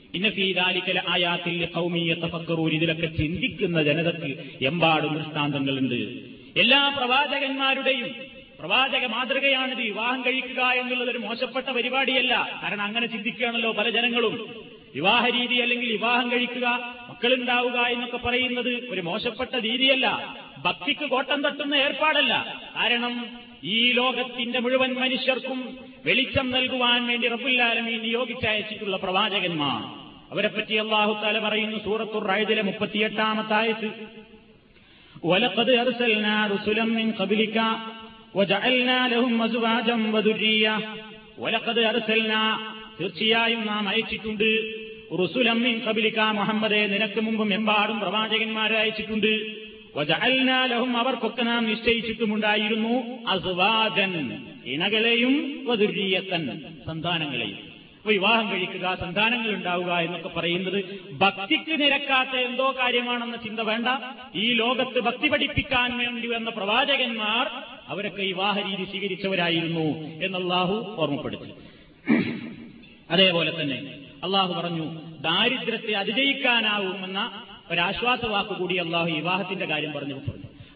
ഇതിലൊക്കെ ചിന്തിക്കുന്ന ജനതക്ക് എമ്പാടും ദൃഷ്ടാന്തങ്ങളുണ്ട്. എല്ലാ പ്രവാചകന്മാരുടെയും പ്രവാചക മാതൃകയാണിത് വിവാഹം കഴിക്കുക എന്നുള്ളത് ഒരു മോശപ്പെട്ട പരിപാടിയല്ല. കാരണം അങ്ങനെ ചിന്തിക്കുകയാണല്ലോ പല ജനങ്ങളും. വിവാഹ രീതി അല്ലെങ്കിൽ വിവാഹം കഴിക്കുക മക്കളുണ്ടാവുക എന്നൊക്കെ പറയുന്നത് ഒരു മോശപ്പെട്ട രീതിയല്ല. ഭക്തിക്ക് കോട്ടം തട്ടുന്ന ഏർപ്പാടല്ല. കാരണം ഈ ലോകത്തിന്റെ മുഴുവൻ മനുഷ്യർക്കും വെളിച്ചം നൽകുവാൻ വേണ്ടി റബുല്ലാലമീൻ നിയോഗിച്ചയച്ചിട്ടുള്ള പ്രവാചകന്മാർ. അവരെപ്പറ്റി അള്ളാഹു താല പറയുന്നു സൂറത്തുർ റൈദിലെ മുപ്പത്തിയെട്ടാമത്തായത് ولقد أرسلنا رسلا من قبلك وجعلنا لهم أزواجا وذرية ولقد أرسلنا തീർച്ചയായും നാം അയച്ചിട്ടുണ്ട് റുസുലമ്മിൻ കബിലിക്ക മുഹമ്മദെ നിനക്ക് മുമ്പും എമ്പാടും പ്രവാചകന്മാരെ അയച്ചിട്ടുണ്ട് വജഅൽനാലഹും അവർക്കൊക്കെ നാം നിശ്ചയിച്ചിട്ടുമുണ്ടായിരുന്നു അസ്വാജൻ ഇണകളെയും വധുരീയത്തൻ സന്താനങ്ങളെയും അപ്പൊ വിവാഹം കഴിക്കുക സന്താനങ്ങൾ ഉണ്ടാവുക എന്നൊക്കെ പറയുന്നത് ഭക്തിക്ക് നിരക്കാത്ത എന്തോ കാര്യമാണെന്ന ചിന്ത വേണ്ട. ഈ ലോകത്ത് ഭക്തി പഠിപ്പിക്കാൻ വേണ്ടി വന്ന പ്രവാചകന്മാർ അവരൊക്കെ വിവാഹ രീതി സ്വീകരിച്ചവരായിരുന്നു എന്നല്ലാഹു ഓർമ്മപ്പെടുത്തി. അതേപോലെ തന്നെ അള്ളാഹു പറഞ്ഞു ദാരിദ്ര്യത്തെ അതിജയിക്കാനാവുമെന്ന ഒരാശ്വാസവാക്ക് കൂടി അള്ളാഹു വിവാഹത്തിന്റെ കാര്യം പറഞ്ഞു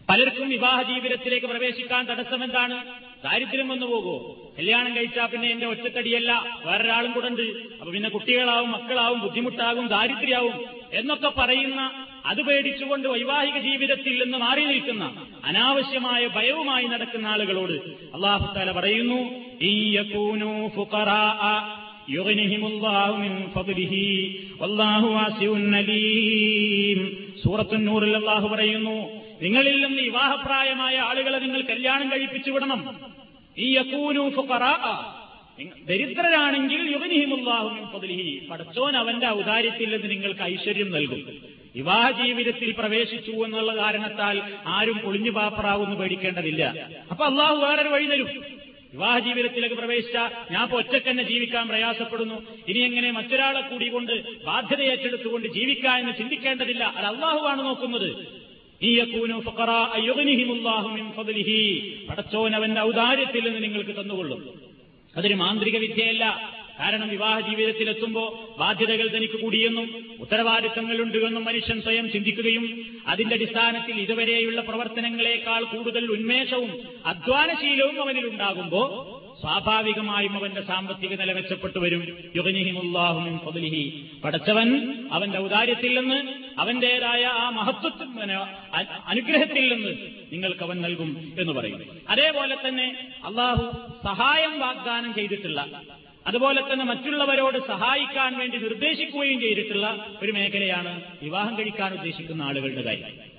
പലർക്കും വിവാഹ ജീവിതത്തിലേക്ക് പ്രവേശിക്കാൻ തടസ്സം എന്താണ് ദാരിദ്ര്യം വന്നു പോകുമോ കല്യാണം കഴിച്ചാൽ പിന്നെ എന്റെ ഒറ്റത്തടിയല്ല. വേറൊരാളും കൂടെ ഉണ്ട്. അപ്പൊ പിന്നെ കുട്ടികളാവും മക്കളാവും ബുദ്ധിമുട്ടാകും ദാരിദ്ര്യാവും എന്നൊക്കെ പറയുന്ന അത് പേടിച്ചുകൊണ്ട് വൈവാഹിക ജീവിതത്തിൽ നിന്ന് മാറി നിൽക്കുന്ന അനാവശ്യമായ ഭയവുമായി നടക്കുന്ന ആളുകളോട് അള്ളാഹു താല പറയുന്നു സൂറത്തുന്നൂറിൽ അള്ളാഹു പറയുന്നു നിങ്ങളിൽ നിന്ന് വിവാഹപ്രായമായ ആളുകളെ നിങ്ങൾ കല്യാണം കഴിപ്പിച്ചു വിടണം. ഈ യക്കൂനു ദരിദ്രരാണെങ്കിൽ യുഗനിഹിമുല്ലാഹുമിൻ പഠിച്ചോൻ അവന്റെ ഔദാര്യത്തിൽ നിന്ന് നിങ്ങൾക്ക് ഐശ്വര്യം നൽകും. വിവാഹ ജീവിതത്തിൽ പ്രവേശിച്ചു എന്നുള്ള കാരണത്താൽ ആരും പൊളിഞ്ഞു പാപ്പറാവുമെന്ന് പേടിക്കേണ്ടതില്ല. അപ്പൊ അള്ളാഹു വേറൊരു വഴി തരും. വിവാഹ ജീവിതത്തിലേക്ക് പ്രവേശിച്ച ഞാൻ ഇപ്പൊ ഒറ്റക്കന്നെ ജീവിക്കാൻ പ്രയാസപ്പെടുന്നു. ഇനി എങ്ങനെ മറ്റൊരാളെ കൂടി കൊണ്ട് ബാധ്യത ഏറ്റെടുത്തുകൊണ്ട് ജീവിക്കുക എന്ന് ചിന്തിക്കേണ്ടതില്ല. അത് അള്ളാഹുവാണ് നോക്കുന്നത്. പടച്ചോൻ അവന്റെ ഔദാര്യത്തിൽ നിന്ന് നിങ്ങൾക്ക് തന്നുകൊള്ളും. അതൊരു മാന്ത്രിക വിദ്യയല്ല. കാരണം വിവാഹ ജീവിതത്തിലെത്തുമ്പോൾ ബാധ്യതകൾ തനിക്ക് കൂടിയെന്നും ഉത്തരവാദിത്തങ്ങളുണ്ട് എന്നും മനുഷ്യൻ സ്വയം ചിന്തിക്കുകയും അതിന്റെ അടിസ്ഥാനത്തിൽ ഇതുവരെയുള്ള പ്രവർത്തനങ്ങളെക്കാൾ കൂടുതൽ ഉന്മേഷവും അധ്വാനശീലവും അവനിലുണ്ടാകുമ്പോ സ്വാഭാവികമായും അവന്റെ സാമ്പത്തിക നില മെച്ചപ്പെട്ടു വരും. ഫദ്ലിഹി. പടച്ചവൻ അവന്റെ ഔദാര്യത്തിൽ നിന്ന് അവന്റേതായ ആ മഹത്വത്തിൽ അനുഗ്രഹത്തിൽ നിന്ന് നിങ്ങൾക്ക് അവൻ നൽകും എന്ന് പറയുന്നു. അതേപോലെ തന്നെ അള്ളാഹു സഹായം വാഗ്ദാനം ചെയ്തിട്ടുള്ള അതുപോലെ തന്നെ മറ്റുള്ളവരോട് സഹായിക്കാൻ വേണ്ടി നിർദ്ദേശിക്കുകയും ചെയ്തിട്ടുള്ള ഒരു മേഖലയാണ് വിവാഹം കഴിക്കാൻ ഉദ്ദേശിക്കുന്ന ആളുകളുടെ കാര്യം.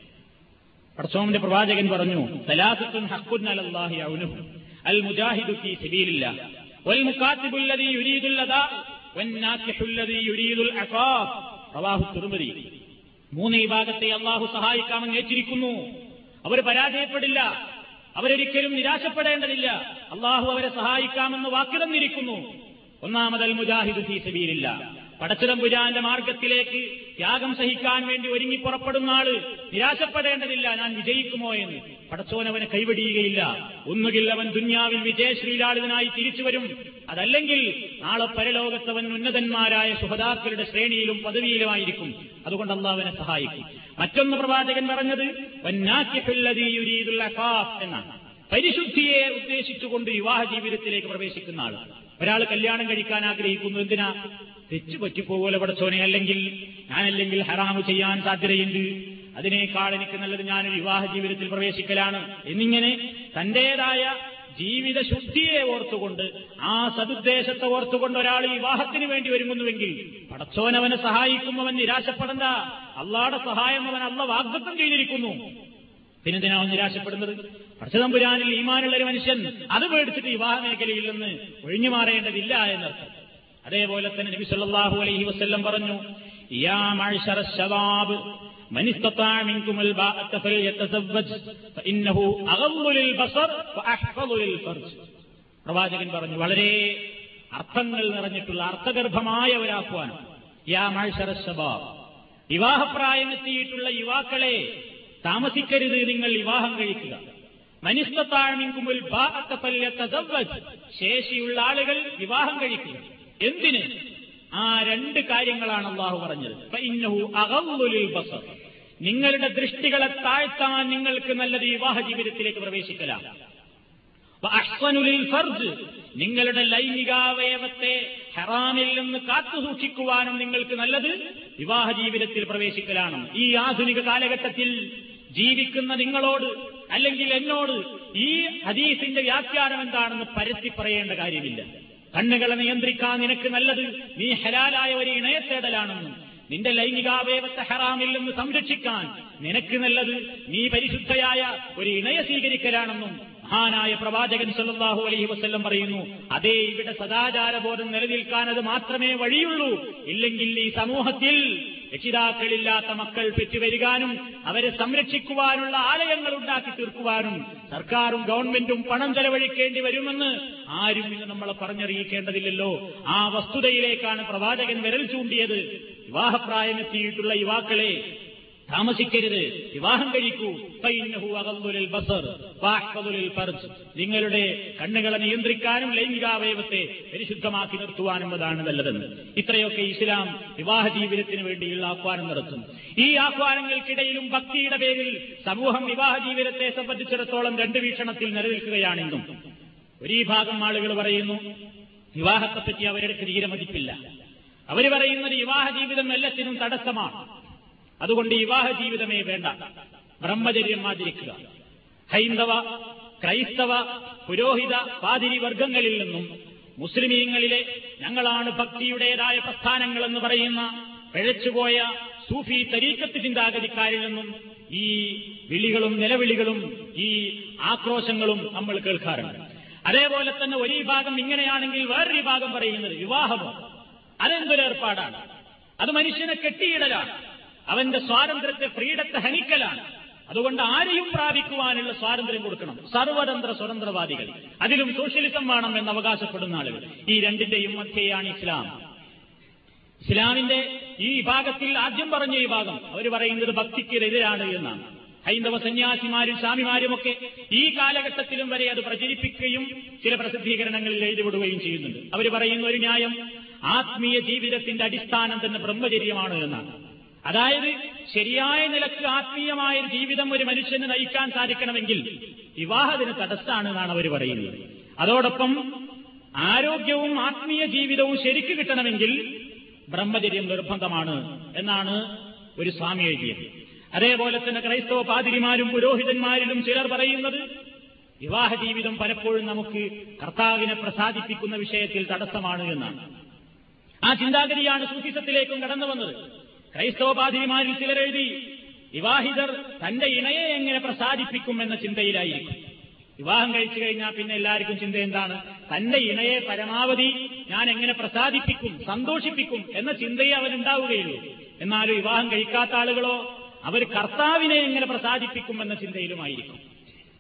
പടച്ചോമിന്റെ പ്രവാചകൻ പറഞ്ഞു സലാസത്തുൻ ഹക്കുൻ അലല്ലാഹി മുജാഹിദു വൽ യുരീദുൽ അദാ യുരീദുൽ മൂന്ന് വിഭാഗത്തെ അള്ളാഹു സഹായിക്കാമെന്ന് ഏറ്റിരിക്കുന്നു. അവർ പരാജയപ്പെടില്ല. അവരൊരിക്കലും നിരാശപ്പെടേണ്ടതില്ല. അള്ളാഹു അവരെ സഹായിക്കാമെന്ന് വാക്ക് തന്നിരിക്കുന്നു. ഒന്നാമതൽ മുജാഹിദ് ഫീ സബീലില്ല. പടച്ചിടമ്പുരാന്റെ മാർഗത്തിലേക്ക് ത്യാഗം സഹിക്കാൻ വേണ്ടി ഒരുങ്ങി പുറപ്പെടുന്ന ആൾ നിരാശപ്പെടേണ്ടതില്ല ഞാൻ വിജയിക്കുമോ എന്ന്. പടച്ചോനവനെ കൈവടിയുകയില്ല. ഒന്നുകിൽ അവൻ ദുന്യാവിൽ വിജയശ്രീലാളിതനായി തിരിച്ചു വരും. അതല്ലെങ്കിൽ നാളെ പരലോകത്തവൻ ഉന്നതന്മാരായ സുഹദാക്കളുടെ ശ്രേണിയിലും പദവിയിലുമായിരിക്കും. അതുകൊണ്ട് അള്ളാഹുവിനെ സഹായിക്കും. മറ്റൊന്ന് പ്രവാചകൻ പറഞ്ഞത് എന്നാണ്. പരിശുദ്ധിയെ ഉദ്ദേശിച്ചുകൊണ്ട് വിവാഹ ജീവിതത്തിലേക്ക് പ്രവേശിക്കുന്ന ആൾ ഒരാൾ കല്യാണം കഴിക്കാൻ ആഗ്രഹിക്കുന്നു എന്തിനാ? തെച്ചു പറ്റിപ്പോകുമല്ലോ പടച്ചോനെ അല്ലെങ്കിൽ ഞാനല്ലെങ്കിൽ ഹറാമ് ചെയ്യാൻ സാധ്യതയുണ്ട്. അതിനേക്കാൾ എനിക്ക് നല്ലത് ഞാൻ വിവാഹ ജീവിതത്തിൽ പ്രവേശിക്കലാണ്. എന്നിങ്ങനെ തന്റേതായ ജീവിത ശുദ്ധിയെ ഓർത്തുകൊണ്ട് ആ സതുദ്ദേശത്തെ ഓർത്തുകൊണ്ട് ഒരാൾ വിവാഹത്തിന് വേണ്ടി ഒരുങ്ങുന്നുവെങ്കിൽ പടച്ചോനവനെ സഹായിക്കും അവൻ നിരാശപ്പെടണ്ട. അള്ളാടെ സഹായം അവൻ അള്ള വാഗ്ദത്തം ചെയ്തിരിക്കുന്നു. പിന്നെന്തിനാവും നിരാശപ്പെടുന്നത്? പടച്ചതമ്പുരാനിൽ ഈമാനുള്ള ഒരു മനുഷ്യൻ അത് പേടിച്ചിട്ട് വിവാഹ മേഖലയിൽ നിന്ന് ഒഴിഞ്ഞു മാറേണ്ടതില്ല എന്നർത്ഥം അതേപോലെ തന്നെ നബി സല്ലല്ലാഹു അലൈഹി വസല്ലം പറഞ്ഞു യാ മഅ്ശറ ശബാബ് من استطاع منكم الباءة فليتزوج فإنه أغض للبصر وأحفظ للفرج പ്രവാചകൻ പറഞ്ഞു വളരെ അർത്ഥങ്ങൾ നിറഞ്ഞിട്ടുള്ള അർത്ഥഗർഭമായ ഒരാഹ്വാനം യാ മഴശര ശബാബ് വിവാഹപ്രായമെത്തിയിട്ടുള്ള യുവാക്കളെ താമസിക്കരുത് നിങ്ങൾ വിവാഹം കഴിക്കുക മനിസ്താഴ്മിങ്കുമുൽ ശേഷിയുള്ള ആളുകൾ വിവാഹം കഴിക്കുക എന്തിന്? ആ രണ്ട് കാര്യങ്ങളാണ് അള്ളാഹു പറഞ്ഞത്. നിങ്ങളുടെ ദൃഷ്ടികളെ താഴ്ത്താൻ നിങ്ങൾക്ക് നല്ലത് വിവാഹ ജീവിതത്തിലേക്ക് പ്രവേശിക്കലാണ് അഹ്സനുലിൽ ഫർജ്. നിങ്ങളുടെ ലൈംഗികാവയവത്തെ ഹറാമിൽ നിന്ന് കാത്തു സൂക്ഷിക്കുവാനും നിങ്ങൾക്ക് നല്ലത് വിവാഹ ജീവിതത്തിൽ പ്രവേശിക്കലാണ്. ഈ ആധുനിക കാലഘട്ടത്തിൽ ജീവിക്കുന്ന നിങ്ങളോട് അല്ലെങ്കിൽ എന്നോട് ഈ ഹദീസിന്റെ വ്യാഖ്യാനം എന്താണെന്ന് പരത്തി പറയേണ്ട കാര്യമില്ല. കണ്ണുകളെ നിയന്ത്രിക്കാൻ നിനക്ക് നല്ലത്. നീ ഹലാലായ ഒരു ഇണയെ തേടലാണെന്നും നിന്റെ ലൈംഗികാവയവത്തെ ഹറാമിൽ നിന്ന് സംരക്ഷിക്കാൻ നിനക്ക് നല്ലത്. നീ പരിശുദ്ധയായ ഒരു ഇണയെ സ്വീകരിക്കലാണെന്നും മഹാനായ പ്രവാചകൻ സല്ലാഹു അലൈഹി വസ്ല്ലം പറയുന്നു അതേ ഇവിടെ സദാചാരബോധം നിലനിൽക്കാൻ അത് മാത്രമേ വഴിയുള്ളൂ. ഇല്ലെങ്കിൽ ഈ സമൂഹത്തിൽ രക്ഷിതാക്കളില്ലാത്ത മക്കൾ പെറ്റുവരികാനും അവരെ സംരക്ഷിക്കുവാനുള്ള ആലയങ്ങൾ ഉണ്ടാക്കി തീർക്കുവാനും സർക്കാരും ഗവൺമെന്റും പണം ചെലവഴിക്കേണ്ടി വരുമെന്ന് ആരും ഇന്ന് നമ്മളെ പറഞ്ഞറിയിക്കേണ്ടതില്ലല്ലോ. ആ വസ്തുതയിലേക്കാണ് പ്രവാചകൻ വിരൽ ചൂണ്ടിയത്. വിവാഹപ്രായമെത്തിയിട്ടുള്ള യുവാക്കളെ താമസിക്കരുത്. വിവാഹം കഴിക്കൂ. നിങ്ങളുടെ കണ്ണുകളെ നിയന്ത്രിക്കാനും ലൈംഗികാവയവത്തെ പരിശുദ്ധമാക്കി നിർത്തുവാനും അതാണ് നല്ലതെന്ന്. ഇത്രയൊക്കെ ഇസ്ലാം വിവാഹ ജീവിതത്തിന് വേണ്ടിയുള്ള ആഹ്വാനം നടത്തുന്നു. ഈ ആഹ്വാനങ്ങൾക്കിടയിലും ഭക്തിയുടെ പേരിൽ സമൂഹം വിവാഹ ജീവിതത്തെ സംബന്ധിച്ചിടത്തോളം രണ്ട് വീക്ഷണത്തിൽ നിലനിൽക്കുകയാണെന്നും ഒരു ഭാഗം ആളുകൾ പറയുന്നു വിവാഹത്തെപ്പറ്റി അവരുടെ തീരെ മതിപ്പില്ല. അവർ പറയുന്നത് വിവാഹ ജീവിതം എല്ലാത്തിനും തടസ്സമാണ്. അതുകൊണ്ട് വിവാഹ ജീവിതമേ വേണ്ട. ബ്രഹ്മചര്യം ആചരിക്കുക. ഹൈന്ദവ ക്രൈസ്തവ പുരോഹിത പാതിരി വർഗങ്ങളിൽ നിന്നും മുസ്ലിമീങ്ങളിലെ ഞങ്ങളാണ് ഭക്തിയുടേതായ പ്രസ്ഥാനങ്ങളെന്ന് പറയുന്ന പിഴച്ചുപോയ സൂഫി തരീക്കത്ത് ചിന്താഗതിക്കാരിൽ നിന്നും ഈ വിളികളും നിലവിളികളും ഈ ആക്രോശങ്ങളും നമ്മൾ കേൾക്കാറുണ്ട്. അതേപോലെ തന്നെ ഒരു വിഭാഗം ഇങ്ങനെയാണെങ്കിൽ വേറൊരു ഭാഗം പറയുന്നത് വിവാഹമോ അതെന്തൊരേർപ്പാടാണ് അത് മനുഷ്യനെ കെട്ടിയിടലാണ്. അവന്റെ സ്വാതന്ത്ര്യത്തെ ഫ്രീഡത്തെ ഹനിക്കലാണ്. അതുകൊണ്ട് ആരെയും പ്രാപിക്കുവാനുള്ള സ്വാതന്ത്ര്യം കൊടുക്കണം. സർവതന്ത്ര സ്വതന്ത്രവാദികൾ. അതിലും സോഷ്യലിസം വേണം എന്ന് അവകാശപ്പെടുന്ന ആളുകൾ. ഈ രണ്ടിന്റെയും മധ്യയാണ് ഇസ്ലാം. ഇസ്ലാമിന്റെ ഈ വിഭാഗത്തിൽ ആദ്യം പറഞ്ഞ വിഭാഗം. ഭാഗം അവർ പറയുന്നത് ഭക്തിക്കെതിരാണ് എന്നാണ്. ഹൈന്ദവ സന്യാസിമാരും സ്വാമിമാരും ഒക്കെ ഈ കാലഘട്ടത്തിലും വരെ അത് പ്രചരിപ്പിക്കുകയും ചില പ്രസിദ്ധീകരണങ്ങളിൽ എഴുതിവിടുകയും ചെയ്യുന്നുണ്ട്. അവർ പറയുന്ന ഒരു ന്യായം ആത്മീയ ജീവിതത്തിന്റെ അടിസ്ഥാനം തന്നെ ബ്രഹ്മചര്യമാണ് എന്നാണ്. അതായത് ശരിയായ നിലയ്ക്ക് ആത്മീയമായ ജീവിതം ഒരു മനുഷ്യന് നയിക്കാൻ സാധിക്കണമെങ്കിൽ വിവാഹത്തിന് തടസ്സാണ് എന്നാണ് അവർ പറയുന്നത്. അതോടൊപ്പം ആരോഗ്യവും ആത്മീയ ജീവിതവും ശരിക്ക് കിട്ടണമെങ്കിൽ ബ്രഹ്മചര്യം നിർബന്ധമാണ് എന്നാണ് ഒരു സ്വാമി എഴുതിയത്. അതേപോലെ തന്നെ ക്രൈസ്തവ പാതിരിമാരും പുരോഹിതന്മാരിലും ചിലർ പറയുന്നത് വിവാഹ ജീവിതം പലപ്പോഴും നമുക്ക് കർത്താവിനെ പ്രസാദിപ്പിക്കുന്ന വിഷയത്തിൽ തടസ്സമാണ് എന്നാണ്. ആ ചിന്താഗതിയാണ് സൂഫിസത്തിലേക്കും കടന്നു വന്നത്. ക്രൈസ്തവ ചിലരെഴുതി വിവാഹിതർ തന്റെ ഇണയെ എങ്ങനെ പ്രസാദിപ്പിക്കും എന്ന ചിന്തയിലായിരിക്കും. വിവാഹം കഴിച്ചു കഴിഞ്ഞാൽ പിന്നെ എല്ലാവർക്കും ചിന്ത എന്താണ്? തന്റെ ഇണയെ പരമാവധി ഞാൻ എങ്ങനെ പ്രസാദിപ്പിക്കും സന്തോഷിപ്പിക്കും എന്ന ചിന്തയെ അവനുണ്ടാവുകയുള്ളൂ എന്നാലും വിവാഹം കഴിക്കാത്ത ആളുകളോ അവർ കർത്താവിനെ എങ്ങനെ പ്രസാദിപ്പിക്കും എന്ന ചിന്തയിലുമായിരിക്കും.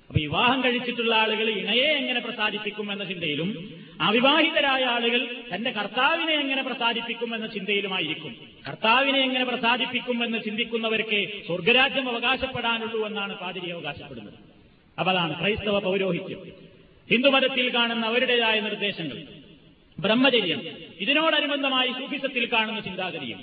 അപ്പൊ വിവാഹം കഴിച്ചിട്ടുള്ള ആളുകൾ ഇണയെ എങ്ങനെ പ്രസാദിപ്പിക്കും എന്ന ചിന്തയിലും അവിവാഹിതരായ ആളുകൾ തന്റെ കർത്താവിനെ എങ്ങനെ പ്രസാദിപ്പിക്കും എന്ന ചിന്തയിലുമായിരിക്കും. കർത്താവിനെ എങ്ങനെ പ്രസാദിപ്പിക്കും എന്ന് ചിന്തിക്കുന്നവർക്ക് സ്വർഗരാജ്യം അവകാശപ്പെടാനുള്ളൂ എന്നാണ് പാതിരി അവകാശപ്പെടുന്നത്. അപ്പൊ അതാണ് ക്രൈസ്തവ പൗരോഹിത്യം. ഹിന്ദുമതത്തിൽ കാണുന്ന അവരുടേതായ നിർദ്ദേശങ്ങൾ. ബ്രഹ്മചര്യം. ഇതിനോടനുബന്ധമായി സൂഫിസത്തിൽ കാണുന്ന ചിന്താഗതിയും.